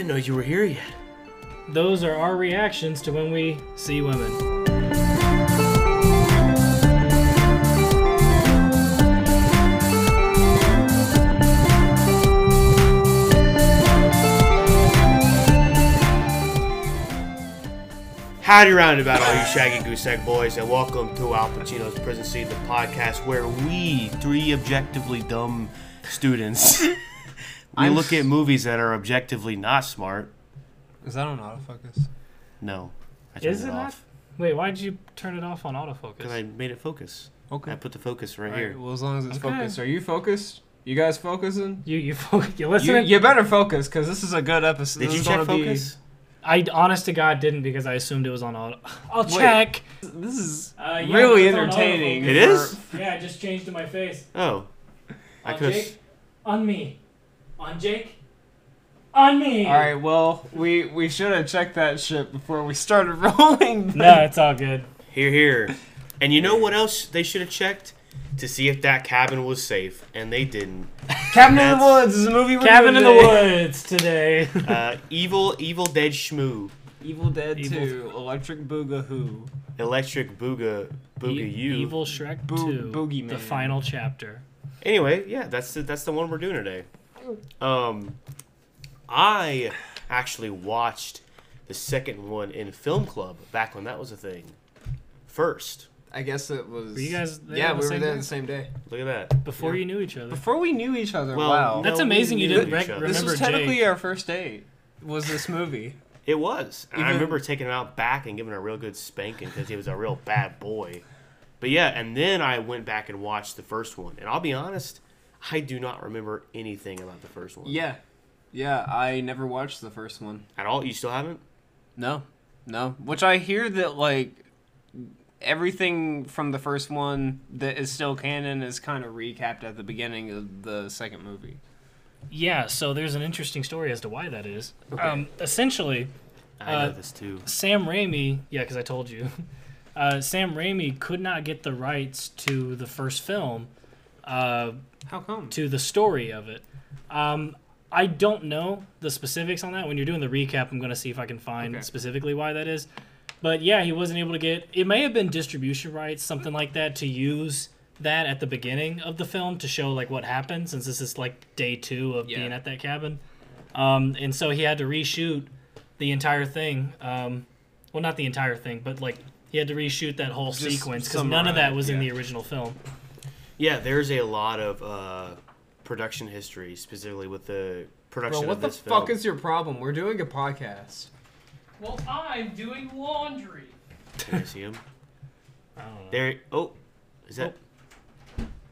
didn't know you were here yet. Those are our reactions to when we see women. Howdy roundabout, all you shaggy goose egg boys, and welcome to Al Pacino's Prison Scene, the podcast where we, three objectively dumb students, we I'm look s- at movies that are objectively not smart. Is that on autofocus? No, I turned Is it it not? off Wait, why did you turn it off on autofocus? because I made it focus. Okay. I put the focus right Alright, here. well, as long as it's Okay. focused. Are you focused? You guys focusing? You you fo- you You, listening? you better focus, because this is a good episode. Did This you is check gonna be- focus? I honest to God didn't because I assumed it was on auto. I'll Wait. check. This is Uh, yeah, really it's on entertaining. autofocus. It is? Yeah, I just changed to my face. Oh, I On could. Jake. On me. On Jake. On me. All right. Well, we we should have checked that shit before we started rolling. No, it's all good. Here, here. And you know what else they should have checked to see if that cabin was safe, and they didn't. Cabin in the That's- Woods is a movie. We're Cabin in doing the today. woods today. Uh, evil, evil dead schmoo, Evil Dead Evil- 2, Electric Boogaloo. electric booga, booga E- you. Evil Shrek Boo- 2. Boogeyman. The final chapter. Anyway, yeah, that's the, that's the one we're doing today. Um, I actually watched the second one in film club back when that was a thing. First, I guess it was. Were you guys there Yeah, on the we were same there day? the same day. look at that. Before Yeah. you knew each other. Before we knew each other. Well, wow. no, That's we amazing you knew didn't each rec- other. remember this was Jake. technically our first date. Was this movie? It was. And I Even- remember taking him out back and giving him a real good spanking because he was a real bad boy. But yeah, and then I went back and watched the first one, and I'll be honest, I do not remember anything about the first one. Yeah. Yeah, I never watched the first one. At all? You still haven't? No. No. Which I hear that like everything from the first one that is still canon is kind of recapped at the beginning of the second movie. Yeah, so there's an interesting story as to why that is. Okay. Um, essentially, I Uh, know this too. Sam Raimi, yeah, because I told you, uh, Sam Raimi could not get the rights to the first film, uh, How come? to the story of it. Um, I don't know the specifics on that. When you're doing the recap, I'm going to see if I can find Okay. specifically why that is. But yeah, he wasn't able to get. It may have been distribution rights, something like that, to use that at the beginning of the film to show like what happened, since this is like day two of Yeah. being at that cabin. Um, and so he had to reshoot the entire thing. Um, well, not the entire thing, but like he had to reshoot that whole Just sequence because none of that was in the original film. Yeah, there's a lot of uh, production history, specifically with the production Bro, what of the this film. fuck is your problem? We're doing a podcast. Well, I'm doing laundry. Can I see him? I don't know. There. Oh, is that?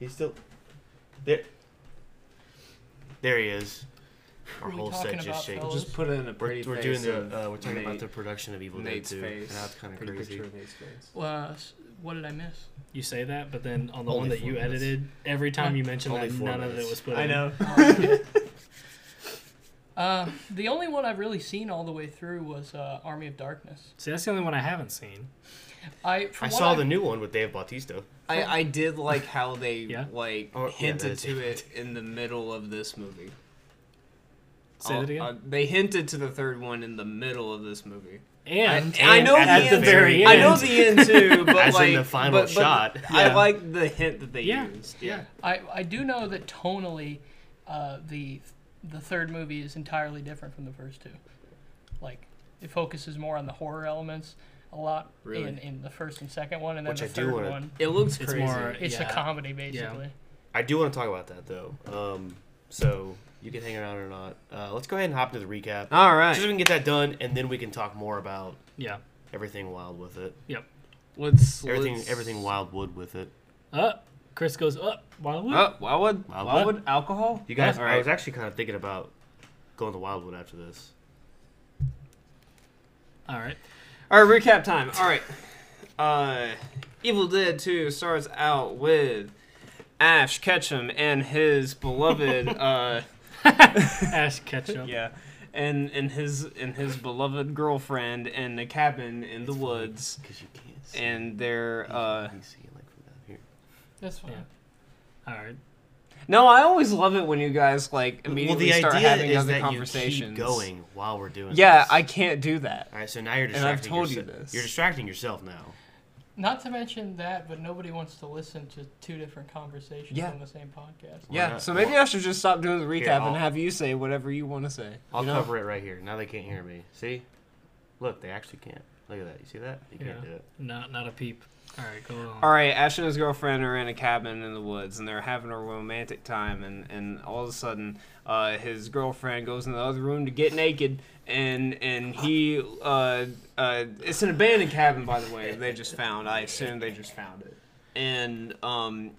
He's still there. There he is. Our What are we whole set talking just about, shaking. fellas? Just put it in a We're, pretty we're face doing the. Uh, we're talking about the production of Evil Nate's Dead 2. face. And that's kind of Pretty crazy. picture of Nate's face. Well, uh, s- what did I miss? You say that, but then on the Only one that you minutes. edited, every time you mentioned Only that, four none of it was put in. I in. know. Uh, the only one I've really seen all the way through was uh, Army of Darkness. See, that's the only one I haven't seen. I I saw I've- the new one with Dave Bautista. I, I did like how they Yeah? like Oh, hinted that is- to it in the middle of this movie. Say I'll- that again. uh, they hinted to the third one in the middle of this movie. And, I- I know at the the end. very end. I know the end too, but As in like the final but- but shot. I Yeah. like the hint that they Yeah. used. Yeah. I, I do know that tonally, uh, the the third movie is entirely different from the first two. Like it focuses more on the horror elements a lot Really? in, in the first and second one, and then Which the I third wanna- one It looks It's crazy. more- it's Yeah. a comedy basically. I do want to talk about that though. Um, so you can hang around or not. Uh, let's go ahead and hop into the recap. All right. Just right, so we can get that done, and then we can talk more about Yeah. everything wild with it. let's Everything, let's- everything wildwood with it. Up. Chris goes up. Wildwood. Oh, Wildwood, Wildwood? Wildwood, alcohol. You guys, All I was actually kind of thinking about going to Wildwood after this. All right. All right, recap time. All right. Uh, Evil Dead 2 starts out with Ash Ketchum and his beloved uh Ash Ketchum. yeah, and and his and his beloved girlfriend in a cabin in the woods Because you can't see. and they're you uh can see it like from down here. That's fine. Yeah. All right. No, I always love it when you guys like Well, immediately the start idea having is other that you conversations. keep going while we're doing. Yeah, this. I can't do that. All right, so now you're And I've distracting. told you yourself. this. You're distracting yourself now. Not to mention that, but nobody wants to listen to two different conversations Yeah. on the same podcast. Why Yeah, not? so maybe I should just stop doing the recap Here, I'll- and have you say whatever you want to say. I'll you know? cover it right here. Now they can't hear me. See? Look, they actually can't. Look at that. You see that? You can't do it. Not not a peep. All right, go on. All right, Ash and his girlfriend are in a cabin in the woods, and they're having a romantic time. And, and all of a sudden, uh, his girlfriend goes in the other room to get naked, and and he uh, uh, it's an abandoned cabin, by the way. They just found. I assume they just found it, and um,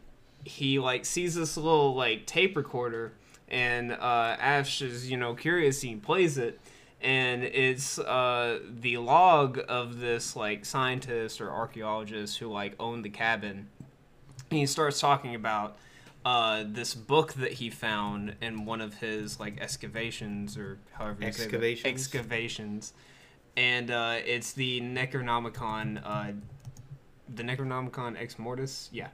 he like sees this little like tape recorder, and uh, Ash is you know curious. He plays it, and it's uh, the log of this like scientist or archaeologist who like owned the cabin. And he starts talking about uh, this book that he found in one of his like excavations or however you say. Excavations? excavations, and uh, it's the Necronomicon, uh, the Necronomicon Ex Mortis. Yeah,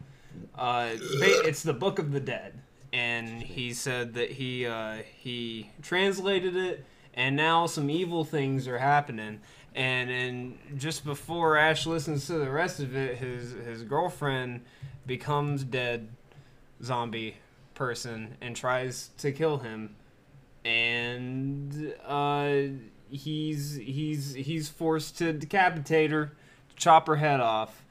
uh, it's the Book of the Dead, and he said that he uh, he translated it, and now some evil things are happening. And and just before Ash listens to the rest of it, his his girlfriend becomes dead zombie person and tries to kill him, and uh, he's he's he's forced to decapitate her, chop her head off,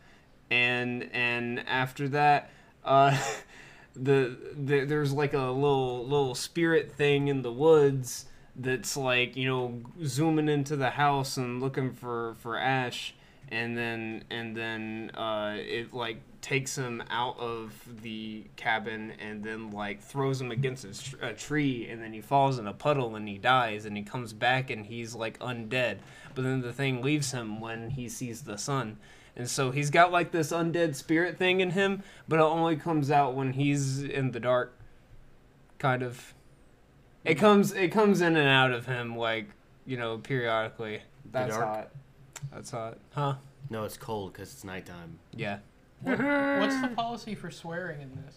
and and after that, uh, the, the there's like a little little spirit thing in the woods that's like you know zooming into the house and looking for for Ash, and then and then uh, it like takes him out of the cabin and then like throws him against a, tr- a tree and then he falls in a puddle and he dies and he comes back and he's like undead. But then the thing leaves him when he sees the sun. And so he's got like this undead spirit thing in him but it only comes out when he's in the dark kind of it comes it comes in and out of him like you know periodically that's dark? hot that's hot huh No, it's cold because it's nighttime. yeah What, what's the policy for swearing in this?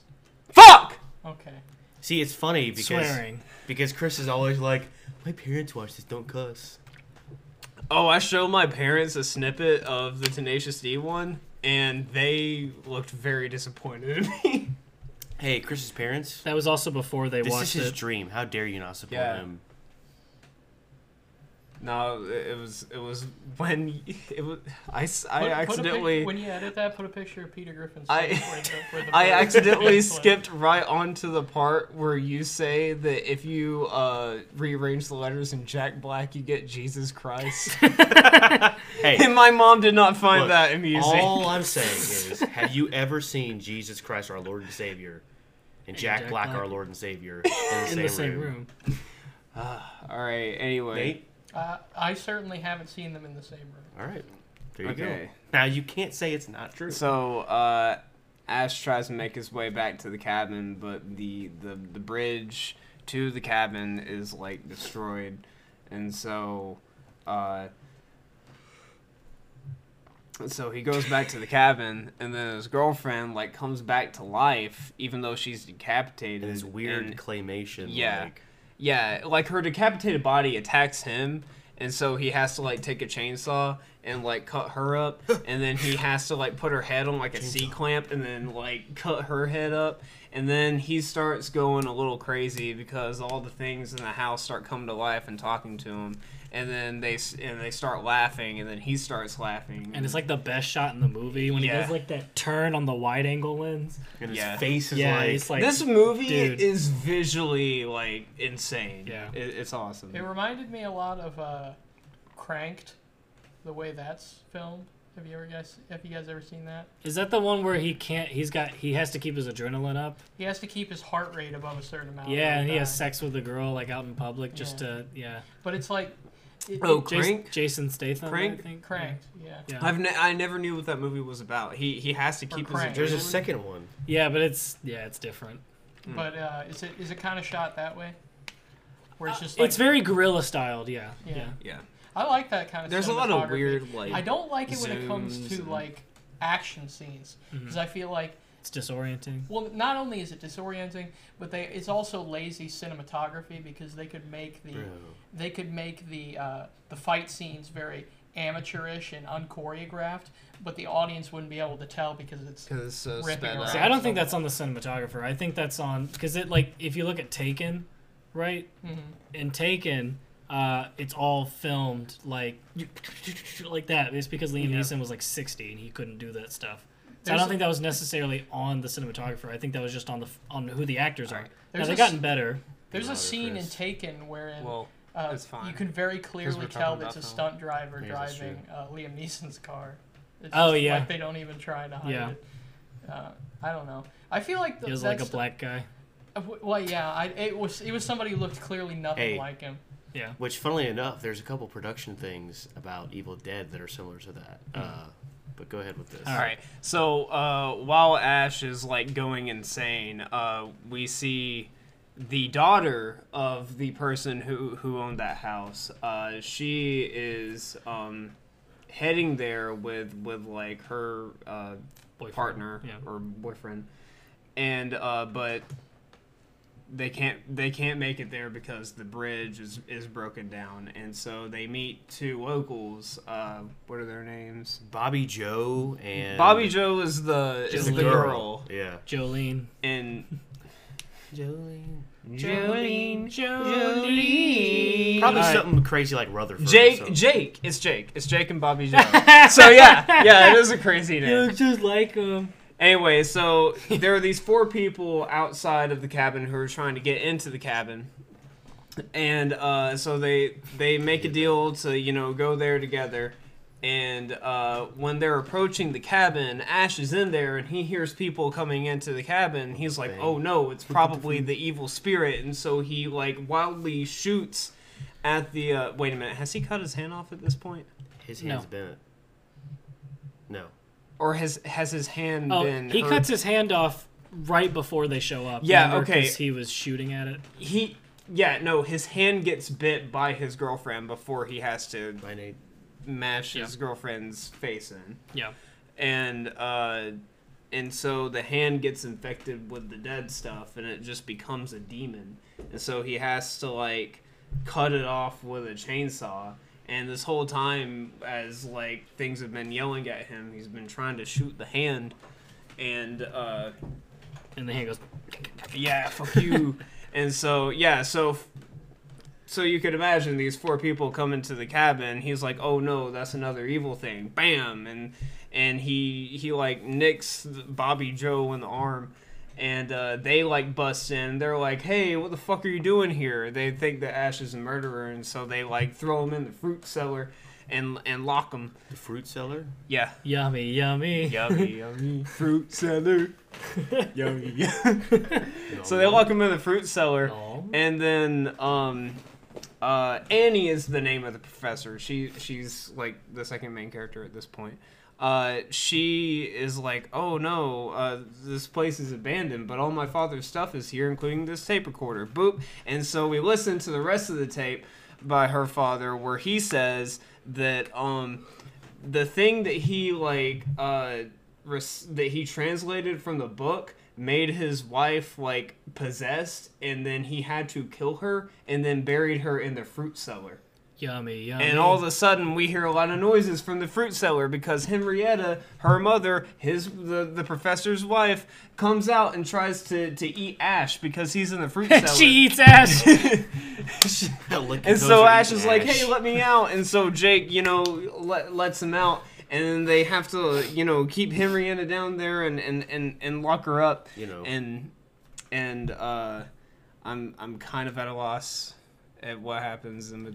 fuck Okay. See, it's funny because Swearing. because Chris is always like, my parents watch this. Don't cuss. Oh, I showed my parents a snippet of the Tenacious D one, and they looked very disappointed in me. Hey, Chris's parents. That was also before they This is watched his it. dream. How dare you not support Yeah. him? No, it was it was when it was I, s- I Put- put a pic- accidentally when you edit that, put a picture of Peter Griffin's I- face where the, where the I accidentally skipped right onto the part where you say that if you uh, rearrange the letters in Jack Black, you get Jesus Christ. Hey, and my mom did not find Look, that amusing. all I'm saying is, have you ever seen Jesus Christ, our Lord and Savior, and Jack, Jack Black, Black. our Lord and Savior, in the, in same, the same room? room. all right. Anyway. Nate? Uh, I certainly haven't seen them in the same room. All right. There you Okay. go. Now you can't say it's not true. So uh, Ash tries to make his way back to the cabin, but the, the the bridge to the cabin is like destroyed, and so uh, so he goes back to the cabin, and then his girlfriend like comes back to life, even though she's decapitated. And this weird and- claymation. Yeah. Like, yeah, like her decapitated body attacks him, and so he has to like take a chainsaw and like cut her up, and then he has to like put her head on like a C clamp and then like cut her head up, and then he starts going a little crazy because all the things in the house start coming to life and talking to him, and then they and they start laughing, and then he starts laughing, And it's like the best shot in the movie when Yeah. he does like that turn on the wide angle lens. and his Yeah. face is Yeah, like, like this movie dude. is visually like insane. Yeah. it, it's awesome. It reminded me a lot of uh, Cranked, the way that's filmed. Have you ever guys have you guys ever seen that? Is that the one where he can't? He's got. He has to keep his adrenaline up. He has to keep his heart rate above a certain amount. Yeah, and he has sex with a girl like out in public just Yeah. to yeah. But it's like it, Oh, Jason, Crank? Jason Statham. Crank? I think. Cranked. Yeah. Yeah. I've ne- I never knew what that movie was about. He he has to keep his There's a second one. Yeah, but it's yeah, it's different. But uh, is it is it kind of shot that way? Where it's just like Uh, it's very guerrilla styled. Yeah. Yeah. Yeah. Yeah. I like that kind of. There's a lot of weird like I don't like it when it comes to and- like action scenes Mm-hmm. because I feel like It's disorienting. Well, not only is it disorienting, but they it's also lazy cinematography because they could make the Bro. They could make the uh, the fight scenes very amateurish and unchoreographed, but the audience wouldn't be able to tell because it's Because it's so Ripping around. See, I don't think that's on the cinematographer. I think that's on because it like if you look at Taken, right? Mhm. In Taken, uh, it's all filmed like like that. It's because Liam Yeah. Neeson was like sixty and he couldn't do that stuff. So I don't think that was necessarily on the cinematographer. I think that was just on the on who the actors are. Alright. Now they've gotten better. There's a scene in Taken wherein Well, uh, it's fine. you can very clearly tell about it's a film. stunt driver Yeah, driving uh, Liam Neeson's car. It's Oh, just yeah. like they don't even try to hide Yeah. it. Uh, I don't know. I feel like He the, was like a that's- black guy. uh, Well, yeah, I, it was it was somebody who looked clearly nothing Hey. like him. Yeah. Which, funnily enough, there's a couple production things about Evil Dead that are similar to that. Uh, but go ahead with this. All All right. So uh, while Ash is like going insane, uh, we see the daughter of the person who who owned that house. Uh, she is um, heading there with with like her uh, Boyfriend. partner Yeah. or boyfriend, and uh, but they can't they can't make it there because the bridge is is broken down, and so they meet two locals. Uh, what are their names? Bobby Joe and Bobby Joe is the is the girl, Yeah. Jolene. and Jolene. Jolene, Jolene. Probably All right. something crazy like Rutherford. Jake, something. Jake, it's Jake, it's Jake and Bobby Joe. so yeah, yeah, it is a crazy You name. look just like him. Anyway, so there are these four people outside of the cabin who are trying to get into the cabin, and uh, so they they make a deal to you know go there together. And uh, when they're approaching the cabin, Ash is in there and he hears people coming into the cabin. He's like, Bang. "Oh no, it's probably the evil spirit!" And so he like wildly shoots at the. Uh, wait a minute, has he cut his hand off at this point, His No. hand's bent. No. or has has his hand Oh, been? he hurt? cuts his hand off right before they show up. Yeah, remember? okay. 'Cause he was shooting at it. he yeah no his hand gets bit by his girlfriend before he has to My name. Mash Yeah. his girlfriend's face in Yeah. and uh and so the hand gets infected with the dead stuff and it just becomes a demon and so he has to like cut it off with a chainsaw and this whole time as like things have been yelling at him he's been trying to shoot the hand and uh And the hand goes. yeah, fuck you. and so yeah, so so you could imagine these four people come into the cabin. He's like, "Oh no, that's another evil thing." Bam, and and he he like nicks Bobby Joe in the arm. And uh, they like bust in. They're like, "Hey, what the fuck are you doing here?" They think that Ash is a murderer, and so they like throw him in the fruit cellar, and and lock him. The fruit seller? Yeah, Yummy, yummy. yummy, yummy fruit cellar, yummy. So they lock him in the fruit cellar, Aw. and then um, uh, Annie is the name of the professor. She she's like the second main character at this point. Uh, she is like, oh no, uh, this place is abandoned, but all my father's stuff is here, including this tape recorder. Boop. And so we listen to the rest of the tape by her father, where he says that um, the thing that he like uh, res- that he translated from the book made his wife like possessed, and then he had to kill her, and then buried her in the fruit cellar. Yummy, yummy. And all of a sudden, we hear a lot of noises from the fruit cellar because Henrietta, her mother, his the, the professor's wife, comes out and tries to, to eat Ash because he's in the fruit cellar. she eats Ash. And so Ash eating is like, "Hey, let me out!" And so Jake, you know, let, lets him out, and they have to, you know, keep Henrietta down there and, and, and, and lock her up. You know. And and uh, I'm I'm kind of at a loss at what happens in the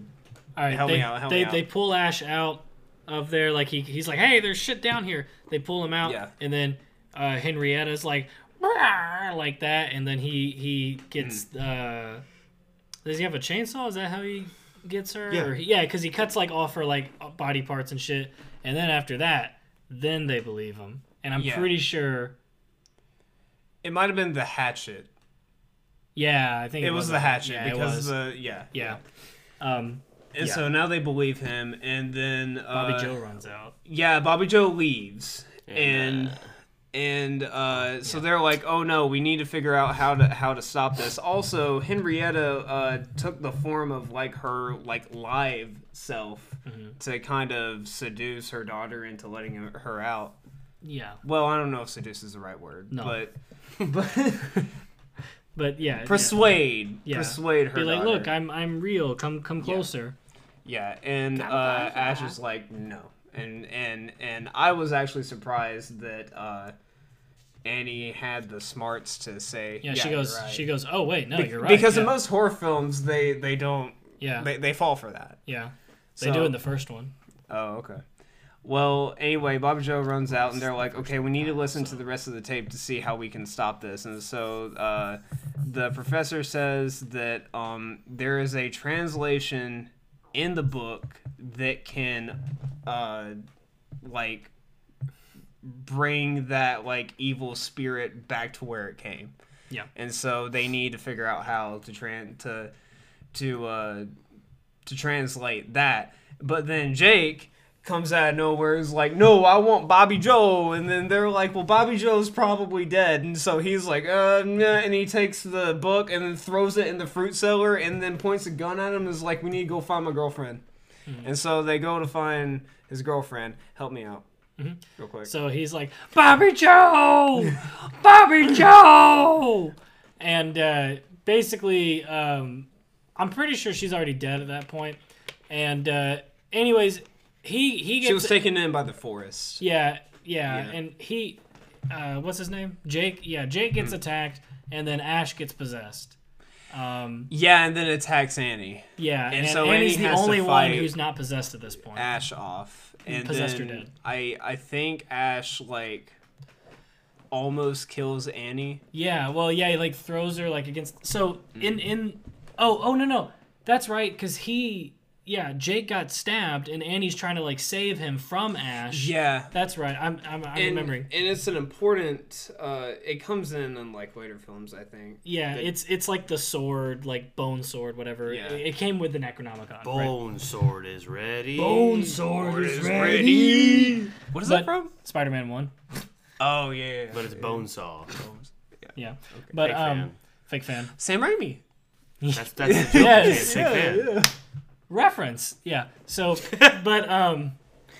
All right, Help they, me out, help they, me out. they pull Ash out of there. Like he, he's like, "Hey, there's shit down here." They pull him out, Yeah. and then uh, Henrietta's like, like that, and then he he gets. Hmm. Uh, does he have a chainsaw? Is that how he gets her? Yeah. Or he- yeah, because he cuts like off her like body parts and shit, and then after that, then they believe him. And I'm Yeah. pretty sure. it might have been the hatchet. Yeah, I think It was the hatchet Yeah, it because was. the yeah yeah. Um, And Yeah. so now they believe him, and then uh, Bobby Joe runs out. Yeah, Bobby Joe leaves, And, and uh, and uh, so they're like, "Oh no, we need to figure out how to how to stop this." Also, Henrietta uh, took the form of like her like live self to kind of seduce her daughter into letting her out. Yeah, Well, I don't know if seduce is the right word, No. but but but yeah, yeah. persuade, Yeah. persuade her. Be like, daughter. look, I'm I'm real. Come come closer. Yeah, and uh, Ash is like, no, and and and I was actually surprised that uh, Annie had the smarts to say, Yeah, yeah, she goes. right." She goes. Oh wait, no, Be- you're right. Because yeah. in most horror films, they they don't yeah, they, they fall for that. yeah, they So- do in the first one. Oh, okay. Well, anyway, Bobby Joe runs out, and they're like, "Okay, we need to listen to the rest of the tape to see how we can stop this." And so uh, the professor says that um, there is a translation in the book that can, uh, like, bring that like evil spirit back to where it came. Yeah. And so they need to figure out how to tran to to uh, to translate that. But then Jake comes out of nowhere is like, no, I want Bobby Joe. And then they're like, well, Bobby Joe's probably dead. And so he's like, uh, nah, and he takes the book and then throws it in the fruit cellar and then points a gun at him and is like, we need to go find my girlfriend. And so they go to find his girlfriend. Help me out. Real quick. So he's like, Bobby Joe, Bobby Joe, and uh, basically, um, I'm pretty sure she's already dead at that point. And uh, anyways, he he gets she was taken in by the forest. Yeah, yeah, Yeah. and he, uh, what's his name? Jake. Yeah, Jake gets attacked, and then Ash gets possessed. Um, Yeah, and then attacks Annie. yeah, And and, so Annie's Annie the only one who's not possessed at this point. Ash off, and Possessed then dead. I I think Ash like almost kills Annie. Yeah, well, yeah, he like throws her like against. So in mm. in oh oh no no, that's right because he yeah Jake got stabbed and Annie's trying to like save him from Ash. Yeah, that's right. I'm I'm, I'm and, remembering. and it's an important. Uh, it comes in in like later films, I think. Yeah, the- it's it's like the sword, like bone sword, whatever. Yeah. It, it came with the Necronomicon. right? Bone sword is ready. Bone sword is ready. What is But- that from? Spider-Man one. Oh yeah, yeah, But it's yeah. bone saw. Yeah, but Fake um, fan. fake fan Sam Raimi. That's that's the joke. Yes. Fake fan. Reference. Yeah. So, but um,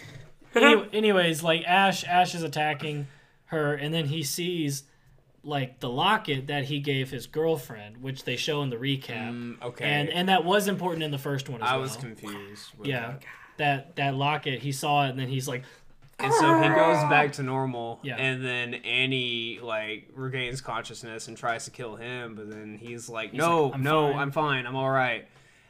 any, anyways, like Ash, Ash is attacking her, and then he sees like the locket that he gave his girlfriend, which they show in the recap, Mm, okay. and and that was important in the first one as I well. was confused. Yeah, that. that that locket, he saw it, and then he's like, And so he goes back to normal, Yeah. and then Annie like regains consciousness and tries to kill him, but then he's like, He's "No, like, "I'm no, fine." I'm fine, I'm all right."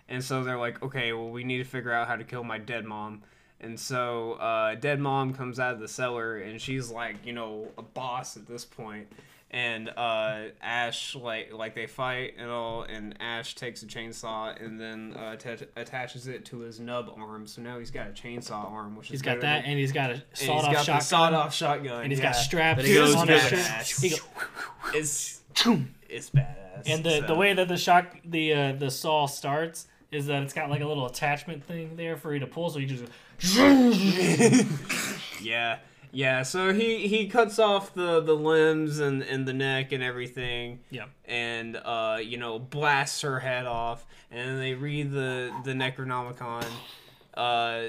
And so they're like, "Okay, well, we need to figure out how to kill my dead mom." And so uh, dead mom comes out of the cellar, and she's like, you know, a boss at this point. And uh, Ash like like they fight and all, and Ash takes a chainsaw and then uh, atta- attaches it to his nub arm. So now he's got a chainsaw arm, which is he's got that, than- and he's got a sawed off shotgun, sawed-off shotgun, and he's yeah. got straps But he goes on his the ass. It's it's badass. And the, the way that the shock the uh, the saw starts is that it's got like a little attachment thing there for you to pull, so you just yeah, yeah. So he he cuts off the the limbs and and the neck and everything. yeah. and uh, you know blasts her head off, and then they read the the Necronomicon, uh,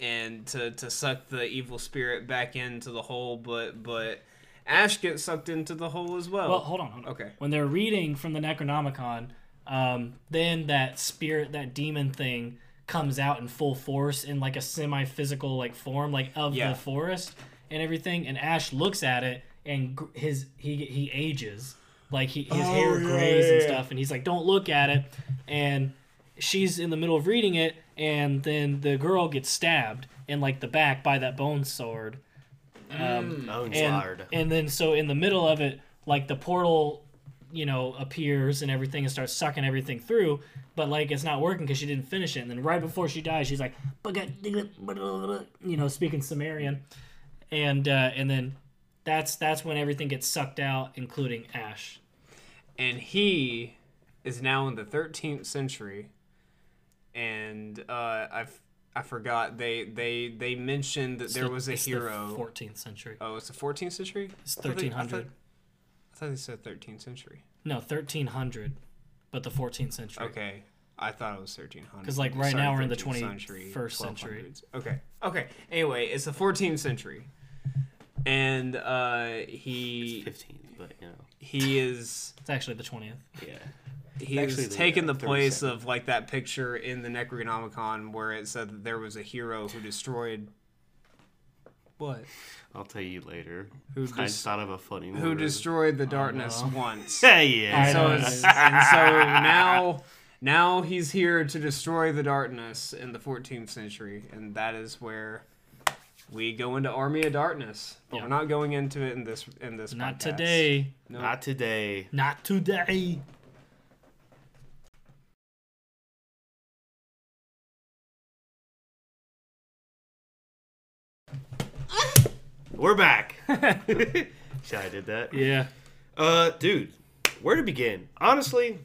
and to to suck the evil spirit back into the hole, but but Ash gets sucked into the hole as well. Well, hold on. Hold on. Okay. When they're reading from the Necronomicon, um, then that spirit, that demon thing, comes out in full force in like a semi-physical like form, like of Yeah. the forest and everything. And Ash looks at it, and his he he ages, like he, his hair yeah, grays yeah, and stuff, and he's like, "Don't look at it." And she's in the middle of reading it, and then the girl gets stabbed in like the back by that bone sword. Um, Bone and, sword. and then so in the middle of it like the portal you know appears and everything and starts sucking everything through but like it's not working because she didn't finish it and then right before she dies she's like you know speaking sumerian and uh and then that's that's when everything gets sucked out including ash and he is now in the 13th century and uh, i've I forgot. They they they mentioned that there was a it's the hero. 14th century. oh, it's the 14th century. It's they- I thought- 1300. I thought they said 13th century. No, 1300, but the 14th century. Okay. I thought it was 1300. Because, like, right Sorry, now we're in the 13th 21st century. 1200s. Okay. Okay. Anyway, it's the 14th century. And uh he 15th. but you know, he is It's actually the 20th. yeah. he Actually, the, taking uh, the place of like that picture in the Necronomicon where it said that there was a hero who destroyed what? I'll tell you later. Who I just thought of a funny Who word. destroyed the oh, darkness no. once. Yeah, yeah. I so it's, and so now now he's here to destroy the darkness in the 14th century and that is where we go into army of darkness but Yeah. we're not going into it in this in this Not podcast. today. no Not today. Not today. We're back. Should I did that? Yeah. Uh, dude, where to begin? Honestly,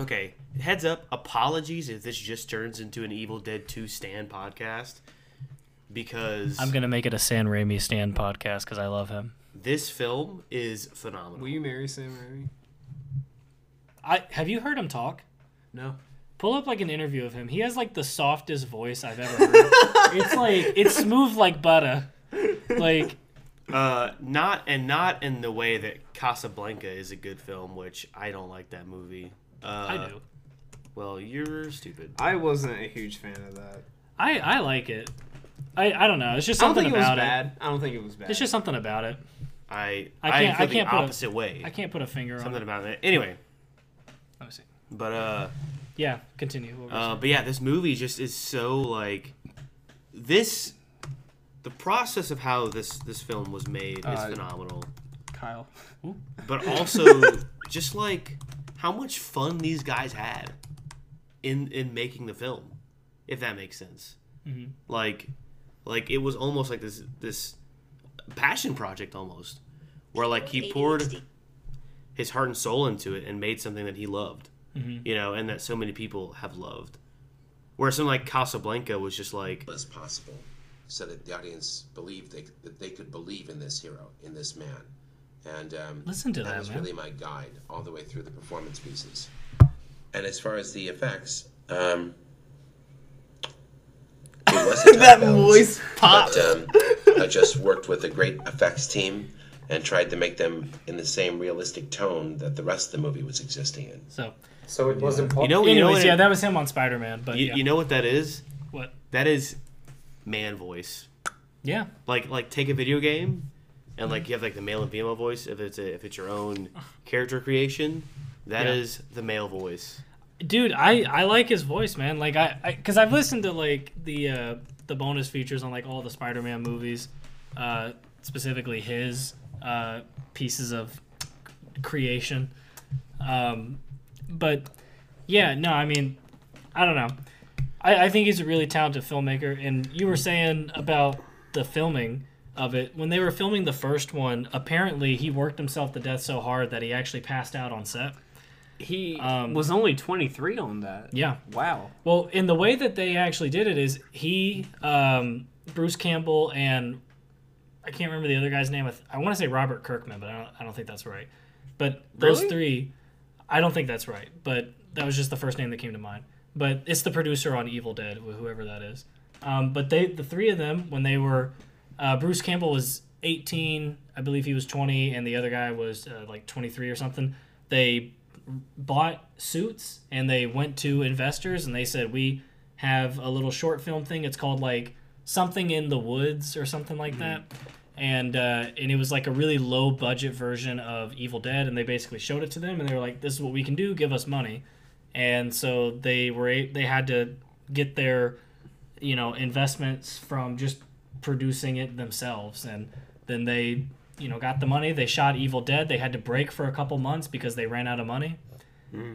okay. Heads up. Apologies if this just turns into an Evil Dead 2 stand podcast, because I'm gonna make it a Sam Raimi stand podcast because I love him. this film is phenomenal. will you marry Sam Raimi? I have you heard him talk? no Pull up like an interview of him. He has like the softest voice I've ever heard. it's like it's smooth like butter. Like Uh, not and not in the way that Casablanca is a good film, which I don't like that movie. Uh, I do. Well, you're stupid. I wasn't a huge fan of that I I like it. I I don't know. It's just something I don't something think it was about it. bad I don't think it was bad It's just something about it. I I I, can't- feel I can't the put a- opposite way. I can't put a finger on Something about it. Anyway, Let me see. but uh. Yeah, continue. What were you Uh, saying? but yeah, this movie just is so like this. The process of how this this film was made is Uh, phenomenal, Kyle but also just like how much fun these guys had in in making the film, if that makes sense. Mhm. Like, like it was almost like this this passion project almost, where like he poured his heart and soul into it and made something that he loved Mhm. you know, and that so many people have loved. Whereas something like Casablanca was just like, as possible so that the audience believed they, that they could believe in this hero, in this man. And um, Listen to that that, was man. really my guide all the way through the performance pieces. And as far as the effects, um, it was a that tough balance, voice pop But um, I just worked with a great effects team and tried to make them in the same realistic tone that the rest of the movie was existing in. So, So it wasn't. you know, you know, anyways, what yeah, it- that was him on Spider Man. But you, yeah. you know what that is? what? That is man voice. Yeah, Like, like take a video game, and like you have like the male and female voice. If it's a, if it's your own character creation, that Yeah. is the male voice. dude, I I like his voice, man. Like I, I cause I've listened to like the uh the bonus features on like all the Spider Man movies, uh specifically his uh pieces of creation. Um, but yeah, no, I mean, I don't know. I, I think he's a really talented filmmaker. And you were saying about the filming of it when they were filming the first one. Apparently, he worked himself to death so hard that he actually passed out on set. he Um, was only 23 on that Yeah. wow Well, in the way that they actually did it is he, um, Bruce Campbell, and I can't remember the other guy's name. I, I want to say Robert Kirkman, but I don't, I don't think that's right. But those Really? three, I don't think that's right. But that was just the first name that came to mind. But it's the producer on Evil Dead, whoever that is. Um, but they, the three of them, when they were, uh, Bruce Campbell was 18, I believe he was 20, and the other guy was uh, like 23 or something. They bought suits and they went to investors and they said we have a little short film thing it's called like something in the woods or something like that and uh, and it was like a really low budget version of evil dead and they basically showed it to them and they were like this is what we can do give us money and so they were they had to get their you know investments from just producing it themselves. And then they you know got the money. They shot evil dead. They had to break for a couple months because they ran out of money.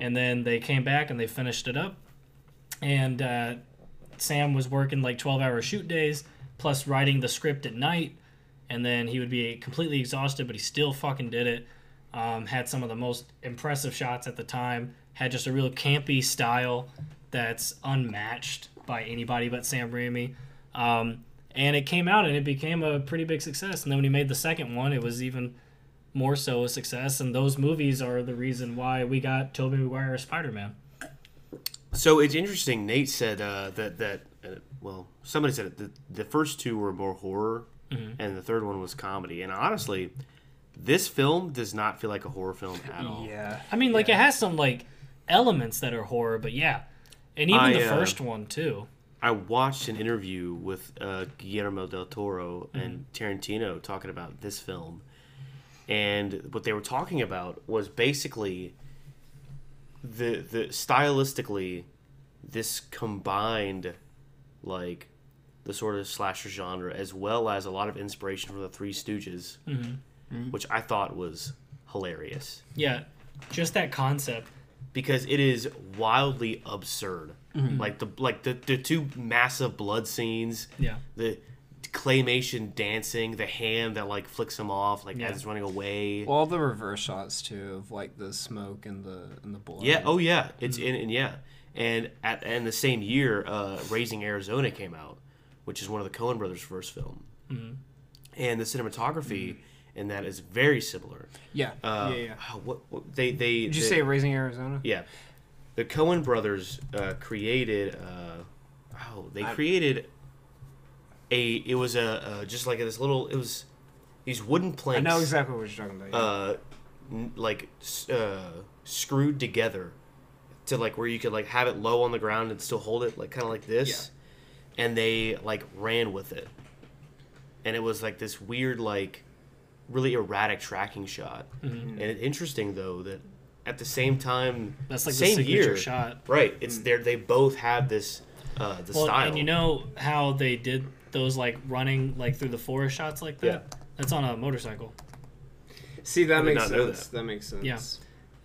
And then they came back and they finished it up. And uh, sam was working like 12 hour shoot days plus writing the script at night. And then he would be completely exhausted but he still fucking did it. Um, had some of the most impressive shots at the time had just a real campy style that's unmatched by anybody but Sam Raimi. Um, and it came out and it became a pretty big success. And then when he made the second one, it was even more so a success. And those movies are the reason why we got Tobey Maguire as Spider Man. So it's interesting. Nate said uh, that that uh, well, somebody said it. The, the first two were more horror, and the third one was comedy. And honestly, this film does not feel like a horror film at all. Yeah. I mean, like it has some like elements that are horror, but yeah, and even I, the uh, first one too. I watched an interview with uh, Guillermo del Toro and Tarantino talking about this film, and what they were talking about was basically the the stylistically, this combined, like, the sort of slasher genre as well as a lot of inspiration from the Three Stooges, which I thought was hilarious. Yeah, just that concept. Because it is wildly absurd. Mm-hmm. Like the like the, the two massive blood scenes, Yeah. the claymation dancing, the hand that like flicks him off, like Yeah. as it's running away. All the reverse shots too of like the smoke and the and the blood. yeah, oh yeah, it's mm-hmm. in and yeah, and at and the same year, uh, Raising Arizona came out, which is one of the Coen brothers' first film, mm-hmm. and the cinematography in that is very similar. Yeah. Uh, yeah. Yeah. What, what they they Did you they- say Raising Arizona? Yeah, the Coen brothers uh, created. Uh, oh, they I- created a. It was a uh, just like this little. It was these wooden planks. I know exactly what you're talking about. yeah. Uh, n- like uh, screwed together to like where you could like have it low on the ground and still hold it like kind of like this, and they like ran with it, and it was like this weird like really erratic tracking shot. And it's interesting though that at the same time, That's like same the signature year, shot. right? It's there. They both have this uh, the Well, style. and you know how they did those like running like through the forest shots like that. Yeah. That's on a motorcycle. See, that I makes not know sense. That. makes sense. Yeah.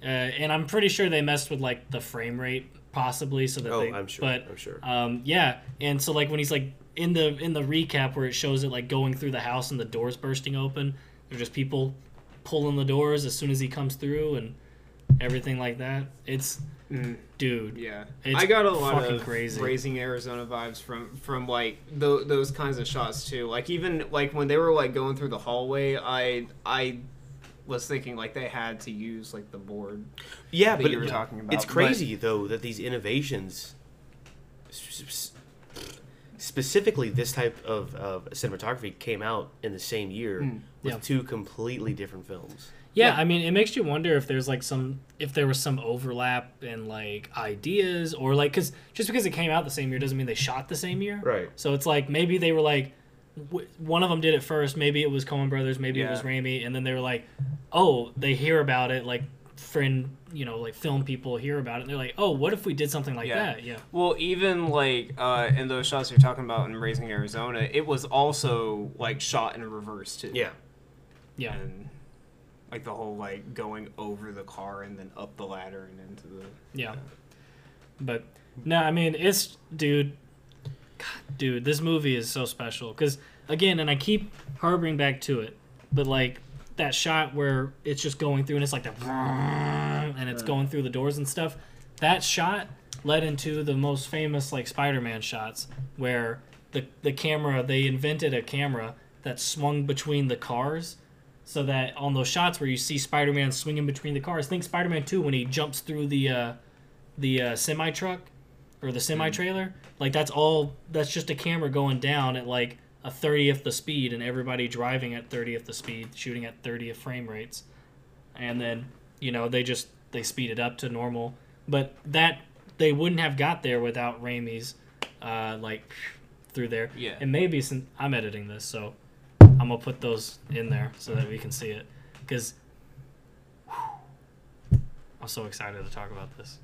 Uh, and I'm pretty sure they messed with like the frame rate possibly so that Oh, they. I'm sure. But I'm sure. um, yeah, and so like when he's like in the in the recap where it shows it like going through the house and the doors bursting open, there's just people pulling the doors as soon as he comes through and everything like that. It's Mm. dude. Yeah, It's I got a lot of crazy. raising Arizona vibes from from like th- those kinds of shots too. Like even like when they were like going through the hallway, I I was thinking like they had to use like the board. yeah, that but you were it- talking about, It's but- crazy though that these innovations, s- s- specifically this type of, of cinematography, came out in the same year mm, with Yeah. two completely different films. Yeah, Yeah. I mean, it makes you wonder if there's like some if there was some overlap in like ideas or like because just because it came out the same year doesn't mean they shot the same year. Right. So it's like maybe they were like w- one of them did it first. Maybe it was Coen Brothers. Maybe it was Yeah. Raimi, and then they were like, oh, they hear about it like friend, you know, like film people hear about it. and They're like, oh, what if we did something like Yeah. that? Yeah. Well, even like uh, in those shots you're talking about in Raising Arizona, it was also like shot in reverse too. Yeah. Yeah. and like the whole like going over the car and then up the ladder and into the Yeah. But no, I mean it's dude. God, dude, this movie is so special because again, and I keep harboring back to it, but like that shot where it's just going through and it's like the and it's going through the doors and stuff. That shot led into the most famous like Spider-Man shots where the the camera they invented a camera that swung between the cars so that on those shots where you see Spider-Man swinging between the cars, think Spider-Man 2 when he jumps through the uh, the uh, semi truck or the semi trailer. Like that's all. That's just a camera going down at like a thirtieth the speed, and everybody driving at thirtieth the speed, shooting at thirtieth frame rates, and then you know they just they speed it up to normal. But that they wouldn't have got there without Raimi's uh, like through there. Yeah. And maybe since I'm editing this, so I'm gonna put those in there so that we can see it because. I'm so excited to talk about this.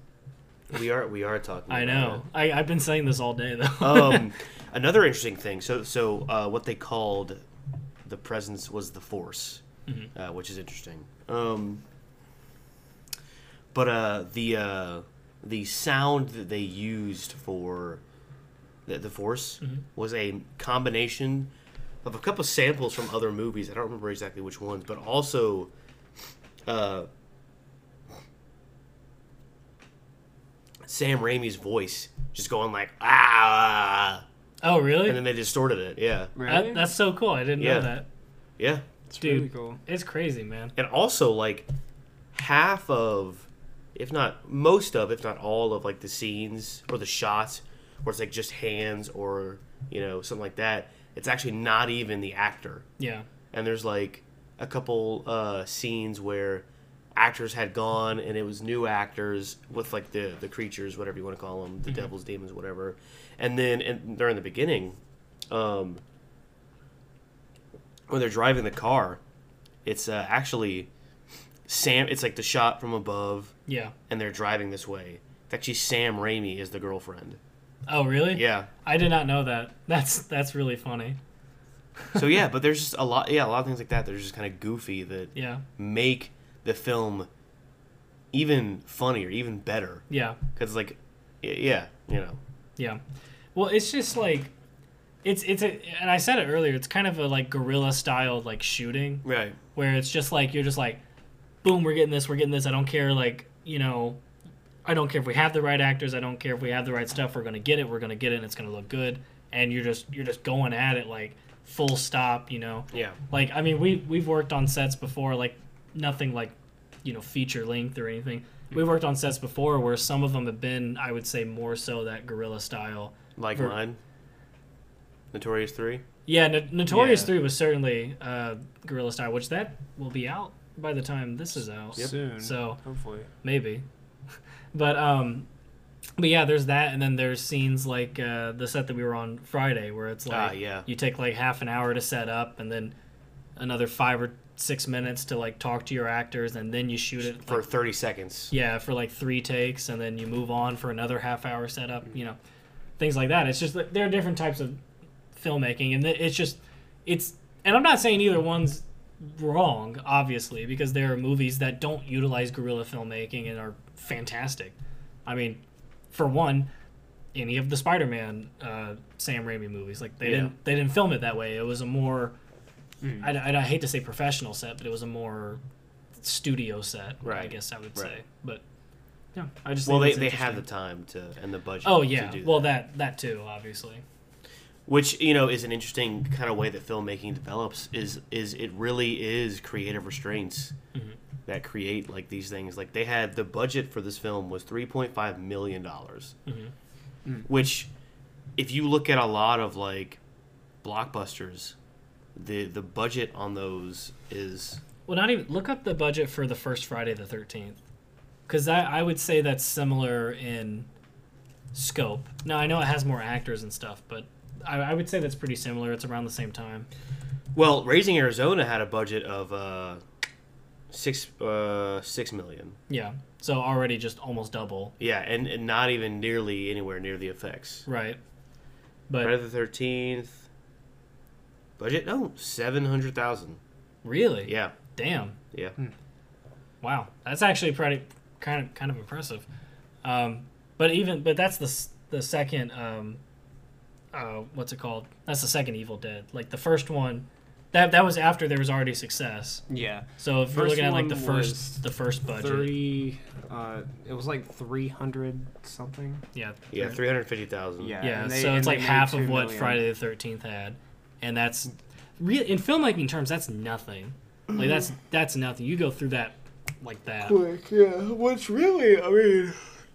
We are we are talking. I know. I, I've been saying this all day though. Um, another interesting thing. So so uh, what they called the presence was the force, Mm-hmm. uh, which is interesting. Um, but uh, the uh, the sound that they used for the, the force Mm-hmm. was a combination of a couple samples from other movies. I don't remember exactly which ones, but also. Uh, Sam Raimi's voice just going like ah, Oh, really? and then they distorted it. Yeah, That- that's so cool. I didn't Yeah. know that. yeah. it's dude. really cool. It's crazy, man. and also like half of if not most of if not all of like the scenes or the shots where it's like just hands or you know something like that it's actually not even the actor Yeah. and there's like a couple uh scenes where actors had gone and it was new actors with like the the creatures whatever you want to call them the devils demons whatever and then and during the beginning um when they're driving the car it's uh, actually sam it's like the shot from above Yeah. and they're driving this way it's actually sam raimi is the girlfriend Oh, really? yeah I did not know that. That's that's really funny. so yeah but there's just a lot yeah a lot of things like that that are just kind of goofy that Yeah. make the film even funnier, even better. Yeah. Because like, yeah, you know, Yeah. Well, it's just like it's it's a and I said it earlier, it's kind of a like guerrilla style like shooting right, where it's just like you're just like boom, we're getting this, we're getting this. I don't care like, you know, I don't care if we have the right actors, I don't care if we have the right stuff, we're going to get it, we're going to get it and it's going to look good and you're just you're just going at it like full stop, you know. yeah, Like I mean, we we've worked on sets before, like nothing like you know feature length or anything. We've worked on sets before where some of them have been, I would say, more so that guerrilla style. like For- mine, Notorious Three. Yeah, No- Notorious Yeah. Three was certainly uh, guerrilla style, which that will be out by the time this is out. Soon. So hopefully. maybe, but um, but yeah, there's that, and then there's scenes like uh, the set that we were on Friday, where it's like Ah, yeah. you take like half an hour to set up, and then another five or six minutes to like talk to your actors, and then you shoot it for like, thirty seconds. yeah for like three takes, and then you move on for another half hour setup. You know, things like that. It's just there are different types of filmmaking, and it's just it's. And I'm not saying either one's wrong, obviously, because there are movies that don't utilize guerrilla filmmaking and are fantastic. I mean, for one, any of the Spider-Man uh, Sam Raimi movies, like they Yeah. didn't they didn't film it that way. It was a more I, I, I hate to say professional set, but it was a more studio set, I guess I would Right. say. But yeah, I just Well, they, they have the time to and the budget. Oh yeah, well that. that that too, obviously. which you know is an interesting kind of way that filmmaking develops. Is is it really is creative restraints Mm-hmm. that create like these things. Like they had the budget for this film was three point five million dollars, Mm-hmm. which if you look at a lot of like blockbusters, the the budget on those is Well, not even look up the budget for the first Friday the Thirteenth, because I, I would say that's similar in scope. Now I know it has more actors and stuff, but I, I would say that's pretty similar. It's around the same time. well, Raising Arizona had a budget of uh, six uh, six million. Yeah, so already just almost double, Yeah, and, and not even nearly anywhere near the effects. right? But Friday the Thirteenth budget no seven hundred thousand. really, Yeah, damn, yeah. wow, that's actually pretty kind of kind of impressive. Um, but even but that's the the second um, uh, what's it called? That's the second Evil Dead. Like the first one, that that was after there was already success. Yeah. So if you're looking at like the first the first budget, Thirty. Uh, it was like three hundred something. yeah, Yeah, three hundred fifty thousand. Yeah. yeah. and they- so and it's like half of what million. Friday the Thirteenth had, and that's real in filmmaking terms. That's nothing. Like that's that's nothing. You go through that like that. Like, yeah. What's really, I mean,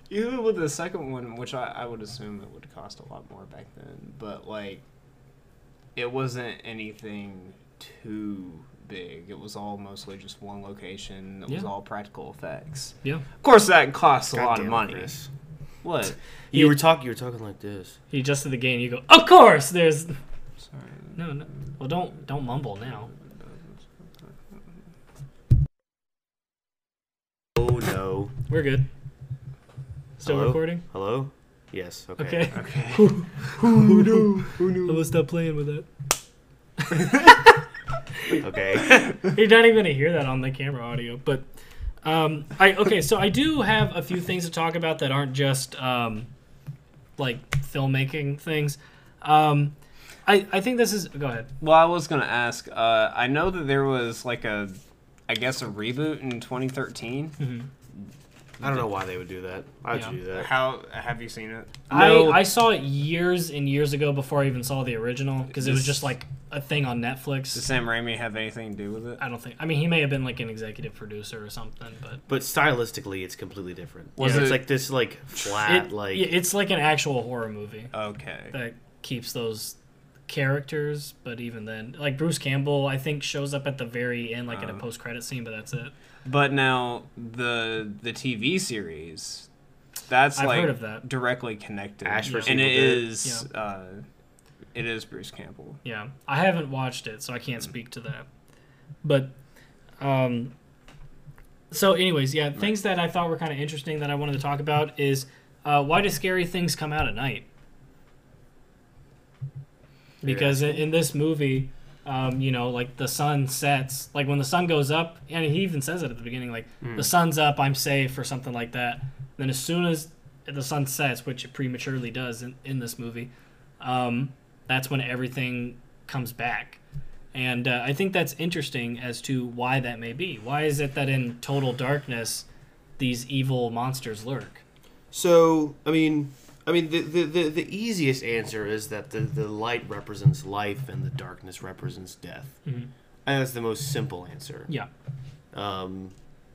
even with the second one, which I, I would assume it would cost a lot more back then, but like, it wasn't anything too big. It was all mostly just one location. It was all practical effects. Yeah. Of course, that costs a lot of money. Chris. What? You Yeah. were talking. You were talking like this. You adjusted the game. You go. Of course, there's Sorry. No no. Well, don't don't mumble now. Oh no. We're good. Still Hello? recording? Hello. Yes. Okay. Okay. Okay. Who knew? Who knew? I'm stop playing with that. Okay. You're not even gonna hear that on the camera audio, but um, I okay. So I do have a few things to talk about that aren't just um, like filmmaking things. Um, I I think this is. Go ahead. Well, I was gonna ask. Uh, I know that there was like a, I guess a reboot in 2013. I don't know why they would do that. Why would Yeah. you do that? How have you seen it? No. I, I saw it years and years ago before I even saw the original because it was just like a thing on Netflix. Does Sam Raimi have anything to do with it? I don't think. I mean, he may have been like an executive producer or something, but But stylistically, it's completely different. Was Yeah, it's it- like this, like flat, it, like yeah, it's like an actual horror movie Okay. that keeps those characters. But even then, like Bruce Campbell, I think shows up at the very end, like in a Uh. post credit scene, but that's it. But now the the TV series, that's I've like heard of that. directly connected, Ash versus and it Evil Dead. is uh, it is Bruce Campbell. Yeah, I haven't watched it, so I can't speak to that. But, um, so anyways, yeah, things that I thought were kind of interesting that I wanted to talk about is uh, why do scary things come out at night? Because in, in this movie, um, you know, like the sun sets, like when the sun goes up, and he even says it at the beginning, like the sun's up, I'm safe, or something like that. Then as soon as the sun sets, which it prematurely does in, in this movie, um, that's when everything comes back. And uh, I think that's interesting as to why that may be. Why is it that in total darkness, these evil monsters lurk? So, I mean, I mean, the, the, the, the easiest answer is that the, the light represents life and the darkness represents death. Mhm. And that's the most simple answer. Yeah. Um,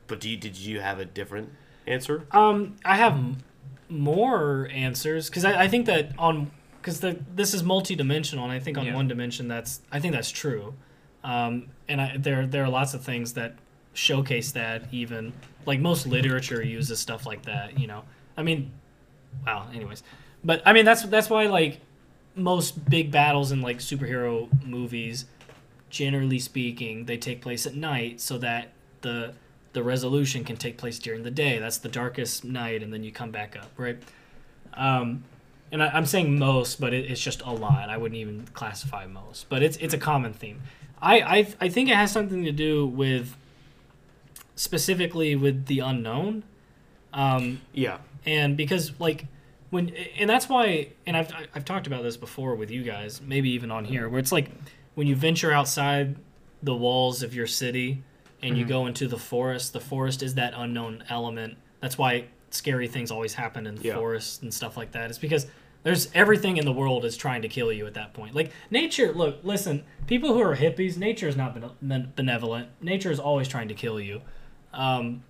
but do you, did you have a different answer? Um, I have m- more answers because I, I think that on because this is multi-dimensional, and I think on Yeah. one dimension that's I think that's true. Um, and I, there there are lots of things that showcase that even like most literature uses stuff like that. You know, I mean, wow. Anyways, but I mean that's that's why like most big battles in like superhero movies, generally speaking, they take place at night so that the the resolution can take place during the day. That's the darkest night, and then you come back up, right? Um, and I, I'm saying most, but it, it's just a lot. I wouldn't even classify most, but it's it's a common theme. I, I I think it has something to do with specifically with the unknown. Um, Yeah. And because like when and that's why and I've I've talked about this before with you guys, maybe even on here, where it's like when you venture outside the walls of your city and you go into the forest, the forest is that unknown element. That's why scary things always happen in Yeah. forest and stuff like that. It's because there's everything in the world is trying to kill you at that point. Like nature, look, listen, people who are hippies, nature is not bene- benevolent. Nature is always trying to kill you. Um,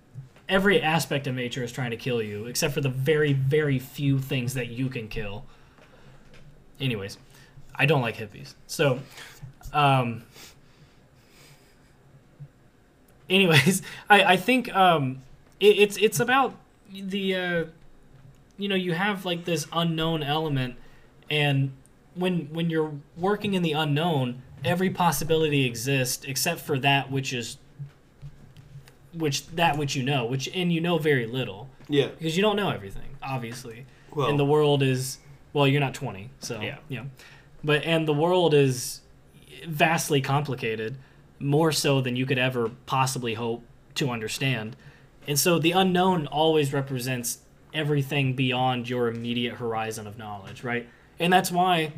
every aspect of nature is trying to kill you, except for the very, very few things that you can kill. Anyways, I don't like hippies. So, um, anyways, I, I think um, it, it's it's about the uh, you know you have like this unknown element, and when when you're working in the unknown, every possibility exists except for that which is which that which you know, which and you know very little Yeah. because you don't know everything, obviously. Well, and the world is well, you're not 20, so Yeah. yeah. But and the world is vastly complicated, more so than you could ever possibly hope to understand. And so the unknown always represents everything beyond your immediate horizon of knowledge, right? And that's why,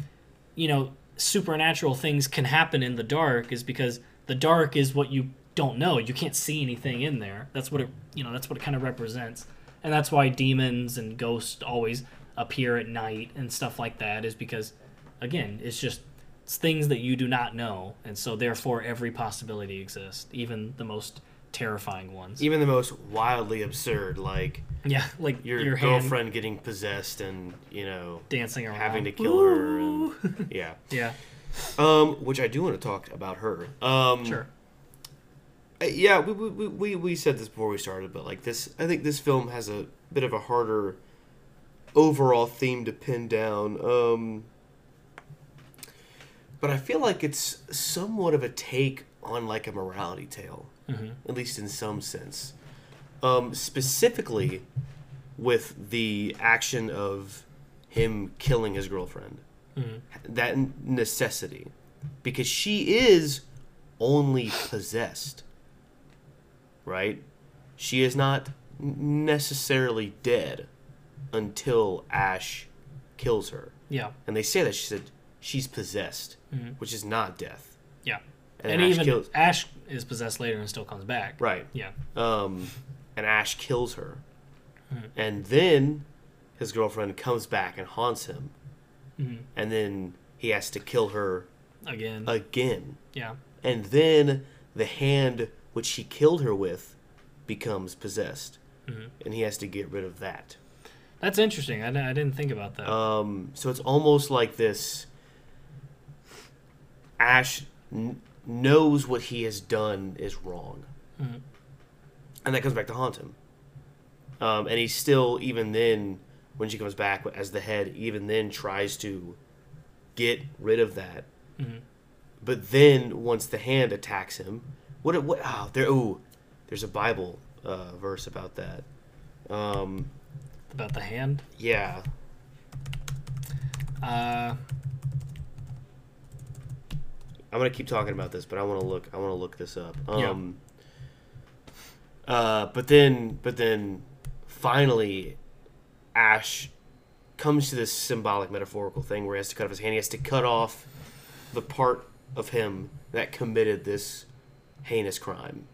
you know, supernatural things can happen in the dark is because the dark is what you don't know. You can't see anything in there. That's what it, you know, that's what it kind of represents. And that's why demons and ghosts always appear at night and stuff like that is because again, it's just it's things that you do not know, and so therefore every possibility exists, even the most terrifying ones. even the most wildly absurd, like Yeah, like your, your, hand girlfriend getting possessed and, you know, dancing around, having to kill her. And, yeah. Yeah, Um, which I do want to talk about her. Um, sure. Yeah, we, we, we, we said this before we started, but like this, I think this film has a bit of a harder overall theme to pin down. Um, but I feel like it's somewhat of a take on like a morality tale, hmm at least in some sense. Um, specifically with the action of him killing his girlfriend hmm that necessity because she is only possessed right she is not necessarily dead until ash kills her Yeah, and they say that she said she's possessed Mhm. which is not death yeah. and, And, ash even kills Ash is possessed later and still comes back. right Yeah. um and ash kills her and then his girlfriend comes back and haunts him, Mhm. and then he has to kill her Again. again, yeah. and then the hand which he killed her with becomes possessed, Mhm. and he has to get rid of that. That's interesting. I, I didn't think about that. Um, so it's almost like this. Ash n- knows what he has done is wrong, Mhm. and that comes back to haunt him. Um, and he still, even then, when she comes back as the head, even then tries to get rid of that. Mhm. But then, once the hand attacks him, what? What? Oh, there. Ooh, there's a Bible uh, verse about that. Um, about the hand. yeah. Uh, I'm gonna keep talking about this, but I want to look. I want to look this up. Yeah. Um, uh, but then, but then, finally, Ash comes to this symbolic, metaphorical thing where he has to cut off his hand. He has to cut off the part of him that committed this heinous crime.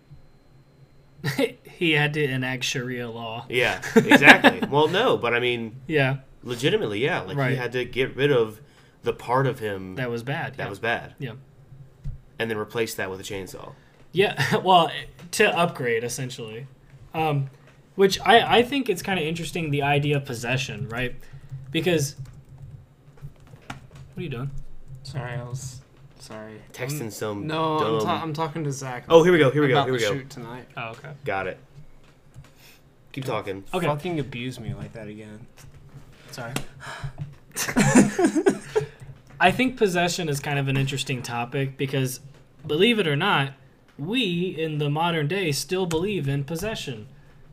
he had to enact Sharia law. Yeah, exactly. well, no, but I mean, Yeah, legitimately, yeah. Like he had to get rid of the part of him that, that was bad. yeah. was bad, Yeah. and then replace that with a chainsaw. Yeah, well, to upgrade essentially, um, which I I think it's kind of interesting the idea of possession, right? Because what are you doing? Sorry, I was sorry. Texting I'm- some No, I'm, ta- I'm talking to Zach. Oh, here we go. Here we go. Here we the go. shoot tonight. Oh, okay. Got it. Keep talking. Okay. Fucking abuse me like that again. Sorry. I think possession is kind of an interesting topic because, believe it or not, we in the modern day still believe in possession.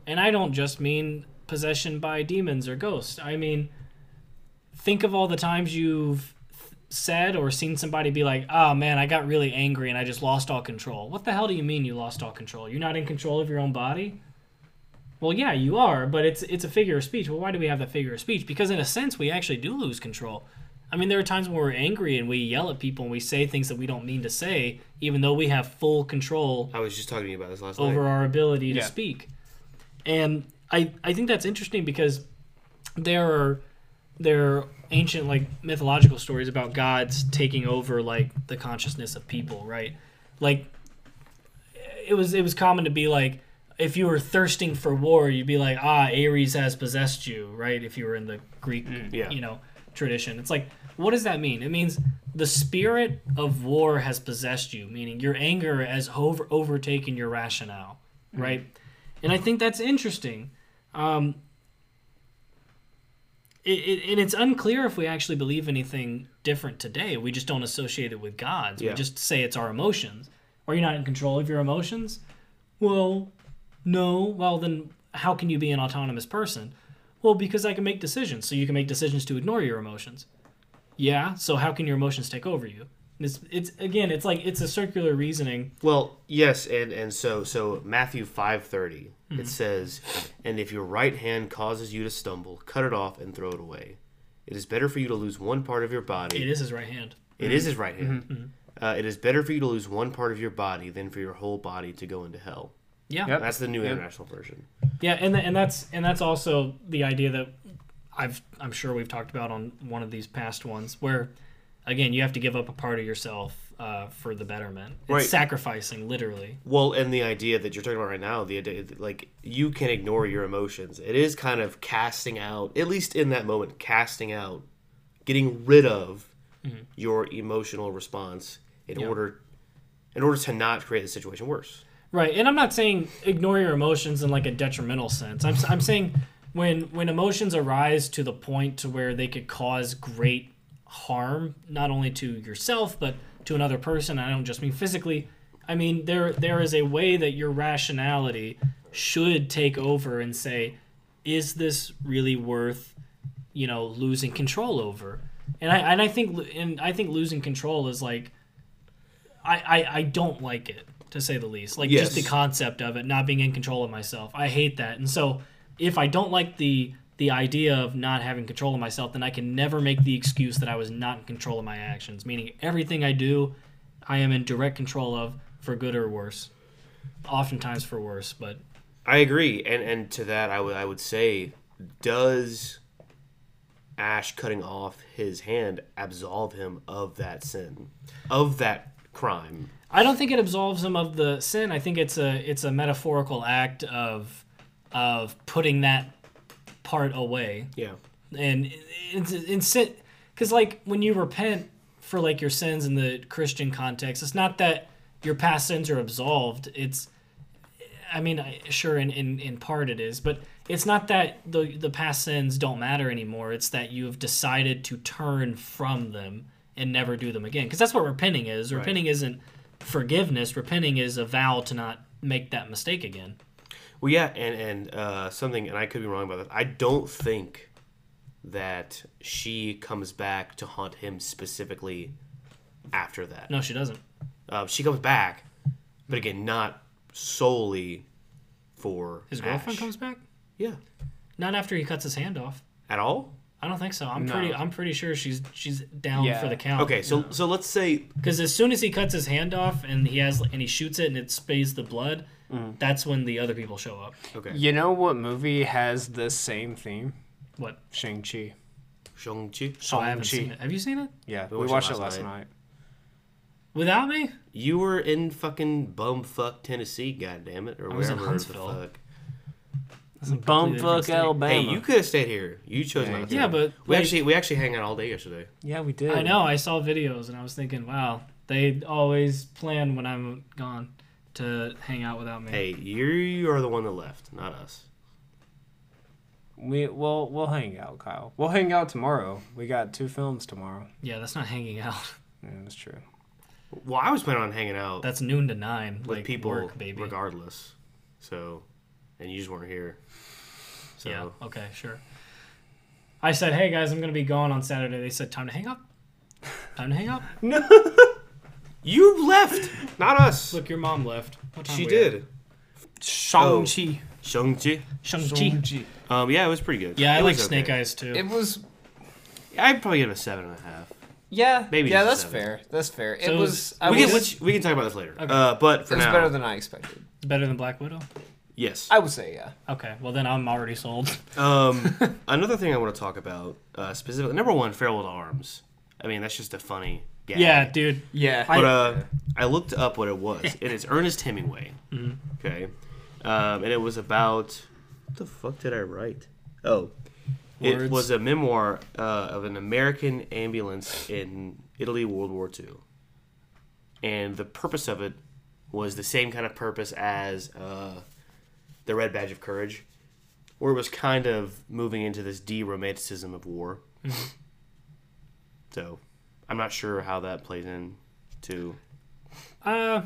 And I don't just mean possession by demons or ghosts. I mean, think of all the times you've said or seen somebody be like, oh man, I got really angry and I just lost all control. What the hell do you mean you lost all control? You're not in control of your own body? Well, yeah, you are, but it's it's a figure of speech. Well, why do we have that figure of speech? Because in a sense, we actually do lose control. I mean, there are times when we're angry and we yell at people and we say things that we don't mean to say, even though we have full control I was just talking to you about this last over night. our ability to Yeah. speak. And I I think that's interesting because there are there are ancient like mythological stories about gods taking over like the consciousness of people, right? Like it was it was common to be like if you were thirsting for war, you'd be like, ah, Ares has possessed you, right? If you were in the Greek, yeah. you know, tradition. It's like, what does that mean? It means the spirit of war has possessed you, meaning your anger has over- overtaken your rationale, right? And I think that's interesting. Um, it, it, and it's unclear if we actually believe anything different today. We just don't associate it with gods. Yeah. We just say it's our emotions. Are you not in control of your emotions? Well, no. Well, then how can you be an autonomous person? Well, because I can make decisions. So you can make decisions to ignore your emotions. Yeah. So how can your emotions take over you? It's, it's again, it's like it's a circular reasoning. Well, yes, and and so so Matthew five thirty Mm-hmm. it says, and if your right hand causes you to stumble, cut it off and throw it away. It is better for you to lose one part of your body. It is his right hand. It is his right hand. Mm-hmm. Uh, it is better for you to lose one part of your body than for your whole body to go into hell. Yeah. Yep. That's the new Yep. international version. Yeah, and th- and that's and that's also the idea that I've I'm sure we've talked about on one of these past ones where again you have to give up a part of yourself uh, for the betterment. It's Right. sacrificing literally. Well, and the idea that you're talking about right now, the idea like you can ignore your emotions. It is kind of casting out, at least in that moment, casting out, getting rid of your emotional response in Yeah. order, in order to not create the situation worse. Right, and I'm not saying ignore your emotions in like a detrimental sense. I'm I'm saying when when emotions arise to the point to where they could cause great harm not only to yourself but to another person. I don't just mean physically. I mean there there is a way that your rationality should take over and say, is this really worth, you know, losing control over? And I and I think and I think losing control is like I, I, I don't like it to say the least. Like just the concept of it not being in control of myself. I hate that. And so if I don't like the the idea of not having control of myself, then I can never make the excuse that I was not in control of my actions. Meaning everything I do, I am in direct control of for good or worse. Oftentimes for worse, but I agree, and and to that, I would I would say, does Ash cutting off his hand absolve him of that sin, of that crime? I don't think it absolves him of the sin. I think it's a it's a metaphorical act of of putting that part away. Yeah, and it's because like when you repent for like your sins in the christian context it's not that your past sins are absolved it's i mean sure in, in, in part it is but it's not that the, the past sins don't matter anymore it's that you have decided to turn from them and never do them again because that's what repenting is. Repenting isn't forgiveness repenting is a vow to not make that mistake again well, yeah, and and uh, something, and I could be wrong about this. I don't think that she comes back to haunt him specifically after that. no she doesn't Uh, she comes back, but again, not solely for his girlfriend Ash. comes back Yeah, not after he cuts his hand off at all. I don't think so. I'm No. pretty. I'm pretty sure she's she's down Yeah. for the count. Okay, so so let's say Because as soon as he cuts his hand off and he has and he shoots it and it spays the blood, Mm-hmm. that's when the other people show up. okay, You know what movie has this same theme? What? Shang Chi. Shang-Chi. Oh, I haven't Shang-Chi. seen it. Have you seen it? Yeah, We we, watched watched, it it last last night. night. Without me? You were in fucking bumfuck Tennessee, goddammit, or I was in wherever the Huntsville. fuck. That's a completely different. Alabama. Hey, you could have stayed here. You chose Yeah, not to. Yeah, but we like, actually we actually hang out all day yesterday. Yeah, we did. I know. I saw videos and I was thinking, wow, they always plan when I'm gone to hang out without me. Hey, you are the one that left, not us. We we'll we'll hang out, Kyle. We'll hang out tomorrow. We got two films tomorrow. Yeah, that's not hanging out. Yeah, that's true. Well, I was planning on hanging out That's noon to nine. with like people work, baby. regardless. So, and you just weren't here. So, Yeah. Okay. Sure. I said, "Hey guys, I'm gonna be gone on Saturday." They said, "Time to hang up." Time to hang up. you left, not us. Look, your mom left. What time she we at? did. Shang-Chi. Shang-Chi. Shang-Chi. Um, yeah, it was pretty good. Yeah, I It like was Snake okay. Eyes too. It was I'd probably give it a seven and a half. yeah, Maybe yeah. just That's seven. fair. That's fair. So it it was. was- I we, was can, let's- we can talk about this later. Okay. Uh, but for it was now, better than I expected. It's better than Black Widow. yes. I would say yeah. Okay, well then I'm already sold. Um, another thing I want to talk about uh, specifically. Number one, Farewell to Arms. I mean, that's just a funny. Gag. yeah, dude. Yeah. But uh, I looked up what it was. and It is Ernest Hemingway. Mm-hmm. Okay, um, and it was about what the fuck did I write? Oh, it was a memoir uh, of an American ambulance in Italy, World War II, and the purpose of it was the same kind of purpose as uh, the Red Badge of Courage, where it was kind of moving into this de-romanticism of war. Mm-hmm. So, I'm not sure how that plays in to Uh,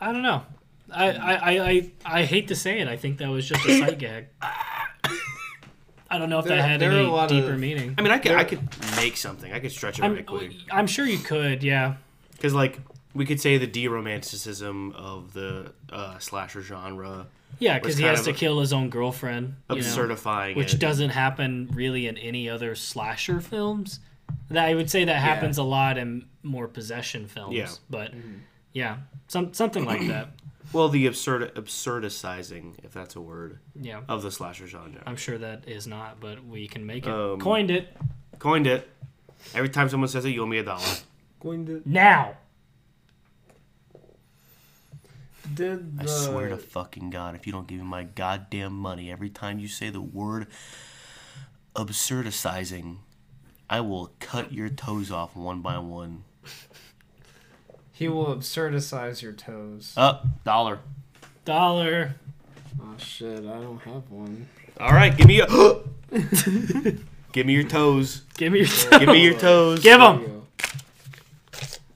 I don't know. I, I, I, I, I hate to say it. I think that was just a sight gag. I don't know if There- that had there any a lot deeper of- meaning. I mean, I could I could make something. I could stretch it I'm, right quick. I'm sure you could, yeah. Because like we could say the de-romanticism of the uh, slasher genre, Yeah, because he has to kill his own girlfriend. you know, absurdifying which it. doesn't happen really in any other slasher films. That I would say that happens a lot in more possession films. Yeah. But yeah, some something like that. Well, the absurd absurdicizing, if that's a word, Yeah. of the slasher genre. I'm sure that is not, but we can make it. Um, Coined it Coined it. Every time someone says it, you owe me a dollar. Going to now. Did I swear to fucking God, if you don't give me my goddamn money every time you say the word absurdicizing, I will cut your toes off one by one. he will absurdicize your toes. Up, dollar. Dollar. Oh shit! I don't have one. All right, give me a. give me your toes. Give me your. Give me your toes. Give There him.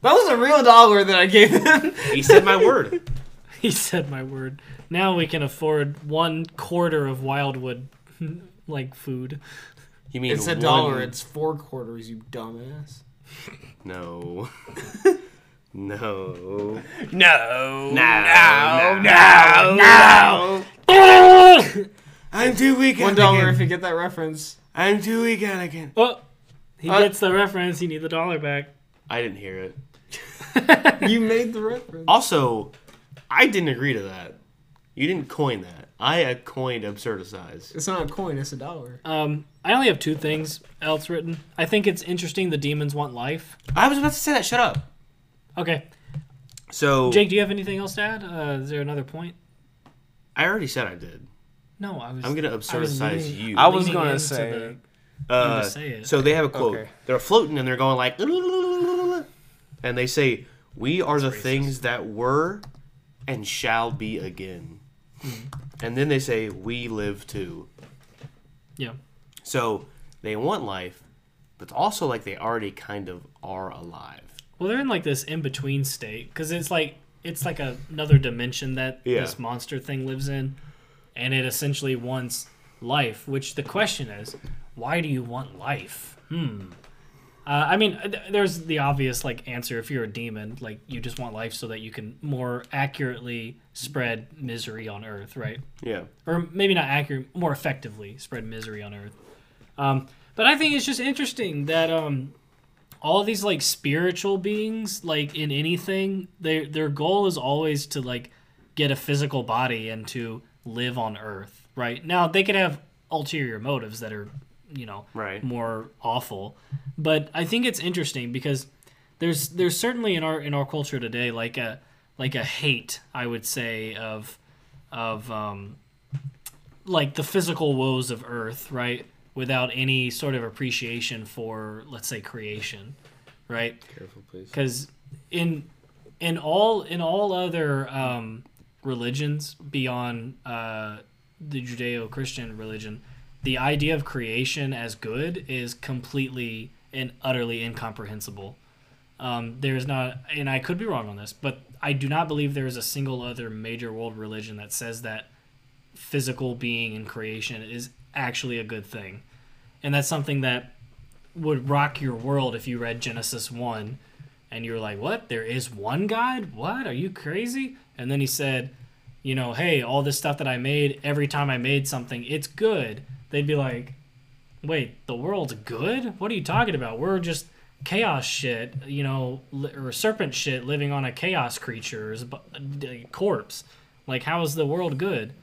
That was a real dollar that I gave him. He said my word. He said my word. Now we can afford one quarter of Wildwood, like food. You mean It's a one- dollar. It's four quarters. You dumbass. No. no. No. No. No. No. No. I'm too weak. Again. One dollar if you get that reference. I'm too weak, Anakin. Oh, he Uh, gets the reference. You need the dollar back. I didn't hear it. You made the reference. Also, I didn't agree to that. You didn't coin that. I uh, coined absurdicize. It's not a coin, it's a dollar. Um, I only have two things else written. I think it's interesting the demons want life. I was about to say that. Shut up. Okay, So Jake, do you have anything else to add? Uh, is there another point? I already said I did. No, I was. I'm gonna I absurdicize leaning- you. I was leaning gonna into say- the- Uh, to say it. so they have a quote. Okay. They're floating and they're going like, and they say, "We are the things that were, and shall be again." And then they say, "We live too." yeah. So they want life, but it's also like they already kind of are alive. Well, they're in like this in between state because it's like it's like a, another dimension that Yeah. this monster thing lives in, and it essentially wants life. Which the question is, why do you want life? Hmm. Uh, I mean, th- there's the obvious like answer. If you're a demon, like you just want life so that you can more accurately spread misery on Earth, right? Yeah. or maybe not accurate, more effectively spread misery on Earth. Um, but I think it's just interesting that um, all these like spiritual beings, like in anything, their their goal is always to like get a physical body and to live on Earth. Right now, they could have ulterior motives that are, you know, Right. more awful. But I think it's interesting because there's there's certainly in our in our culture today like a like a hate I would say of of um, like the physical woes of Earth, right? Without any sort of appreciation for let's say creation, right? Careful, please. because in in all in all other um, religions beyond uh, the Judeo-Christian religion, the idea of creation as good is completely and utterly incomprehensible. Um, there's not, and I could be wrong on this, but I do not believe there is a single other major world religion that says that physical being and creation is actually a good thing, and that's something that would rock your world if you read Genesis one and you were like, "What? There is one God? What? Are you crazy?" And then he said, "You know, hey, all this stuff that I made, every time I made something, it's good." They'd be like, "Wait, the world's good? What are you talking about? We're just chaos shit, you know, or serpent shit living on a chaos creature's corpse. Like, how is the world good?"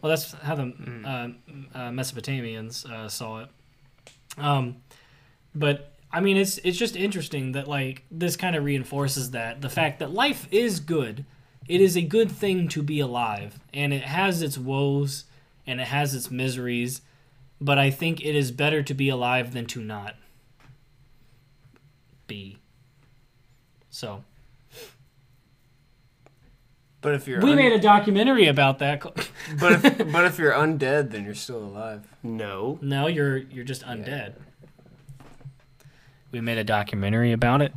Well, that's how the uh, uh, Mesopotamians uh, saw it. Um, but I mean, it's it's just interesting that like this kind of reinforces that the fact that life is good. It is a good thing to be alive, and it has its woes and it has its miseries. But I think it is better to be alive than to not be. So But if you're we un- made a documentary about that. but if, but if you're undead, then you're still alive. No. no, you're you're just undead. We made a documentary about it.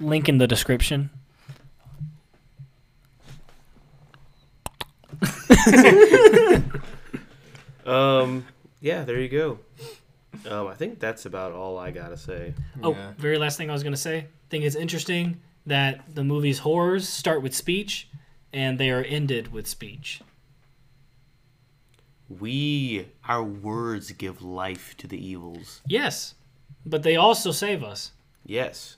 Link in the description. Um. Yeah. There you go. Um. I think that's about all I gotta say. Oh, Yeah. very last thing I was gonna say. think it's interesting that the movie's horrors start with speech, and they are ended with speech. We, our words, give life to the evils. Yes, but they also save us, Yes,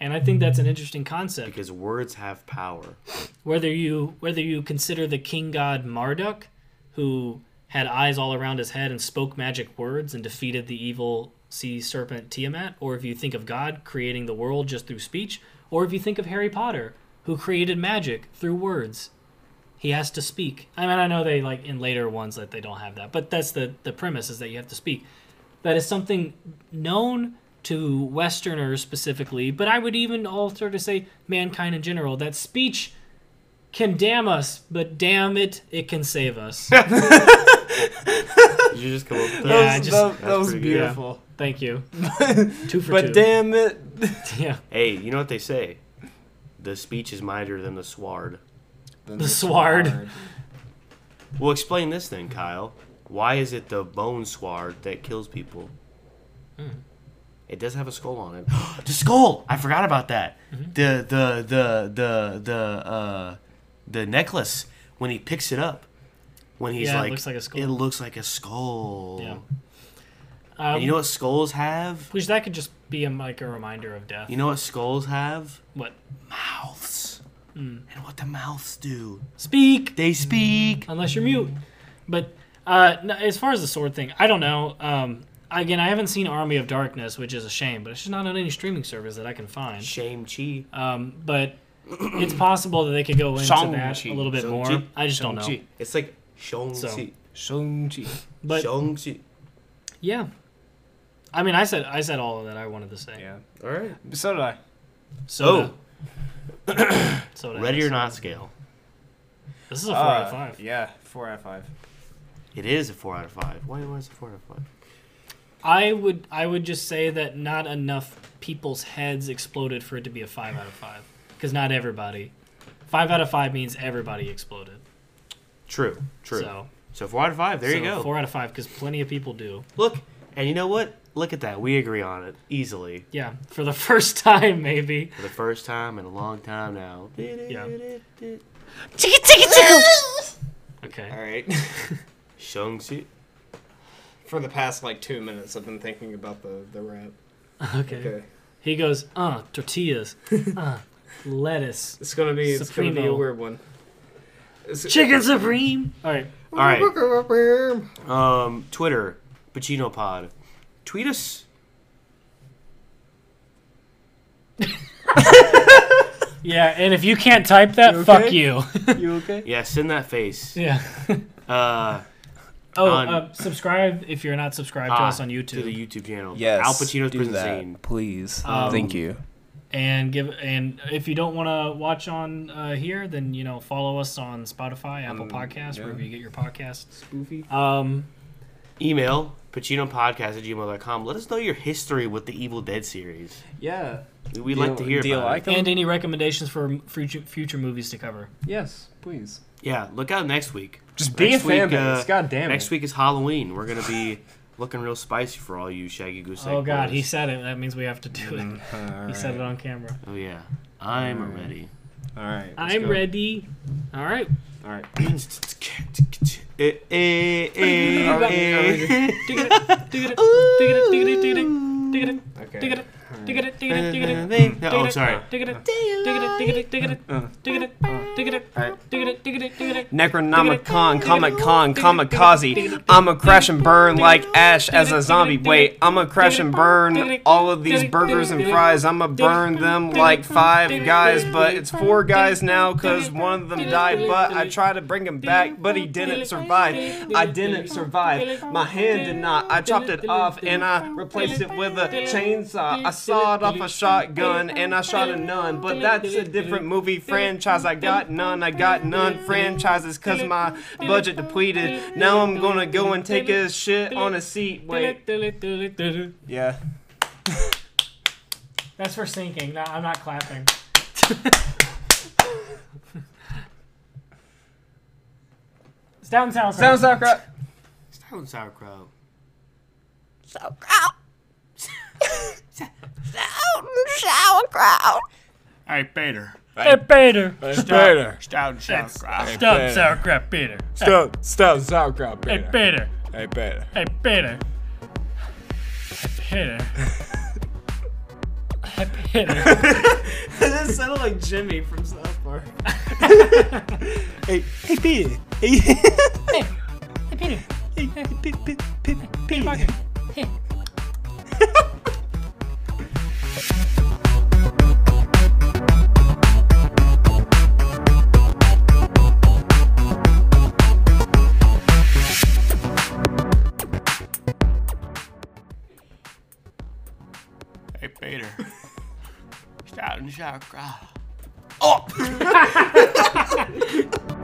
and I think that's an interesting concept. because words have power. Whether you whether you consider the king god Marduk, who had eyes all around his head and spoke magic words and defeated the evil sea serpent Tiamat, or if you think of God creating the world just through speech, or if you think of Harry Potter, who created magic through words. He has to speak. I mean, I know they like in later ones that they don't have that, but that's the the premise is that you have to speak. That is something known to Westerners specifically, but I would even alter to say mankind in general. That speech can damn us, but damn it, it can save us. Did you just come up with that? Yeah, that was, just- that, that was pretty good. beautiful. Thank you. Two for But two. damn it, Yeah, Hey, you know what they say? The speech is mightier than the sword. The sword. Well, explain this then, Kyle. Why is it the bone sword that kills people? It does have a skull on it. the skull! I forgot about that. The the the the the uh the necklace when he picks it up. When he's Yeah, it like, looks like a skull. It looks like a skull. Yeah. Um, you know what skulls have? which that could just be a, like a reminder of death. You know what skulls have? what? Mouths. Hmm. and what the mouths do. Speak They speak. unless you're mute. But uh, as far as the sword thing, I don't know. Um, again, I haven't seen Army of Darkness, which is a shame, but it's just not on any streaming service that I can find. Shame chi. Um, but it's possible that they could go into that Shang-Chi. a little bit more. Shang-Chi. I just don't know. It's like Shang So- Chi. Shang-Chi. But Shang Chi. yeah, I mean, I said I said all of that I wanted to say. Yeah. All right. So did I. So, so Ready or not scale. This is a four out of Uh, five. Yeah, four out of five. It is a four out of five. Why was it a four out of five? I would I would just say that not enough people's heads exploded for it to be a five out of five. Because not everybody. Five out of five means everybody exploded. True. True. So, So, four out of five. There you go. Four out of five because plenty of people do. Look, and you know what? Look at that. We agree on it easily Yeah, for the first time maybe. for the first time in a long time now. Yeah. Okay. All right. Shang Chi. For the past like two minutes, I've been thinking about the the rap. Okay. Okay. He goes, uh, tortillas, uh, lettuce, It's gonna be it's gonna be a weird one. It's- chicken supreme. All right. All right. Um, Twitter, Pacino Pod. Tweet us. Yeah, and if you can't type that, You fuck you. You okay? Yeah, send that face. yeah. Uh, Oh, On- uh, subscribe if you're not subscribed to ah, us on YouTube. To the YouTube channel. Yes. Al Pacino's do prison that, scene. please. Um, Thank you. And give and if you don't want to watch on uh, here, then you know follow us on Spotify, Apple Um, Podcasts, yeah. wherever you get your podcasts. Spoofy. Um, Email pacinopodcast at gmail.com. Let us know your history with the Evil Dead series. Yeah. We'd Do like to hear do about like it. and any recommendations for future future movies to cover. Yes, please. Yeah, look out next week. Just be Next a fan week, uh, base. God damn Next it. week is Halloween. We're gonna be looking real spicy for all you Shaggy Goose. Oh Egg God, he said it. That means we have to do it. He said it on camera. Oh yeah, I'm Alright. ready. All right. I'm go. ready. All right. All right. Eh, eh, eh, Are we- are eh. we- Dig it, dig it, dig it, dig it, dig it, dig it, dig it, Okay. dig it, dig it, dig it, dig it, dig it. Oh, sorry. Necronomicon, Comic Con, Kamikaze. I'ma crash and burn like ash as a zombie. Wait, I'ma crash and burn all of these burgers and fries. I'ma burn them like five guys, but it's four guys now cause one of them died. But I tried to bring him back, but he didn't survive. I didn't survive. My hand did not. I chopped it off and I replaced it with a chainsaw. I sawed off a shotgun and I shot a nun. But that's a different movie franchise. I got none. I got none franchises cause my budget depleted. Now I'm gonna go and take a shit on a seat. Wait. Yeah. That's for sinking. No, I'm not clapping. Stout and sauerkraut. Sounds sauerkraut. Stout and sauerkraut. Hey, Peter. Hey, Peter. Peter. Stout and sauerkraut. Stout and sauerkraut, Peter. Stop, stop, sauerkraut, Hey, Peter. Hey, Peter. Hey, Peter. Hey, Peter. Hey, Peter. that sounded like Jimmy from South Park. Hey, hey, Peter. Hey, Hey, Peter. hey, Peter. Peter. Peter Parker. Hey. Vader. Shout and shout. Oh!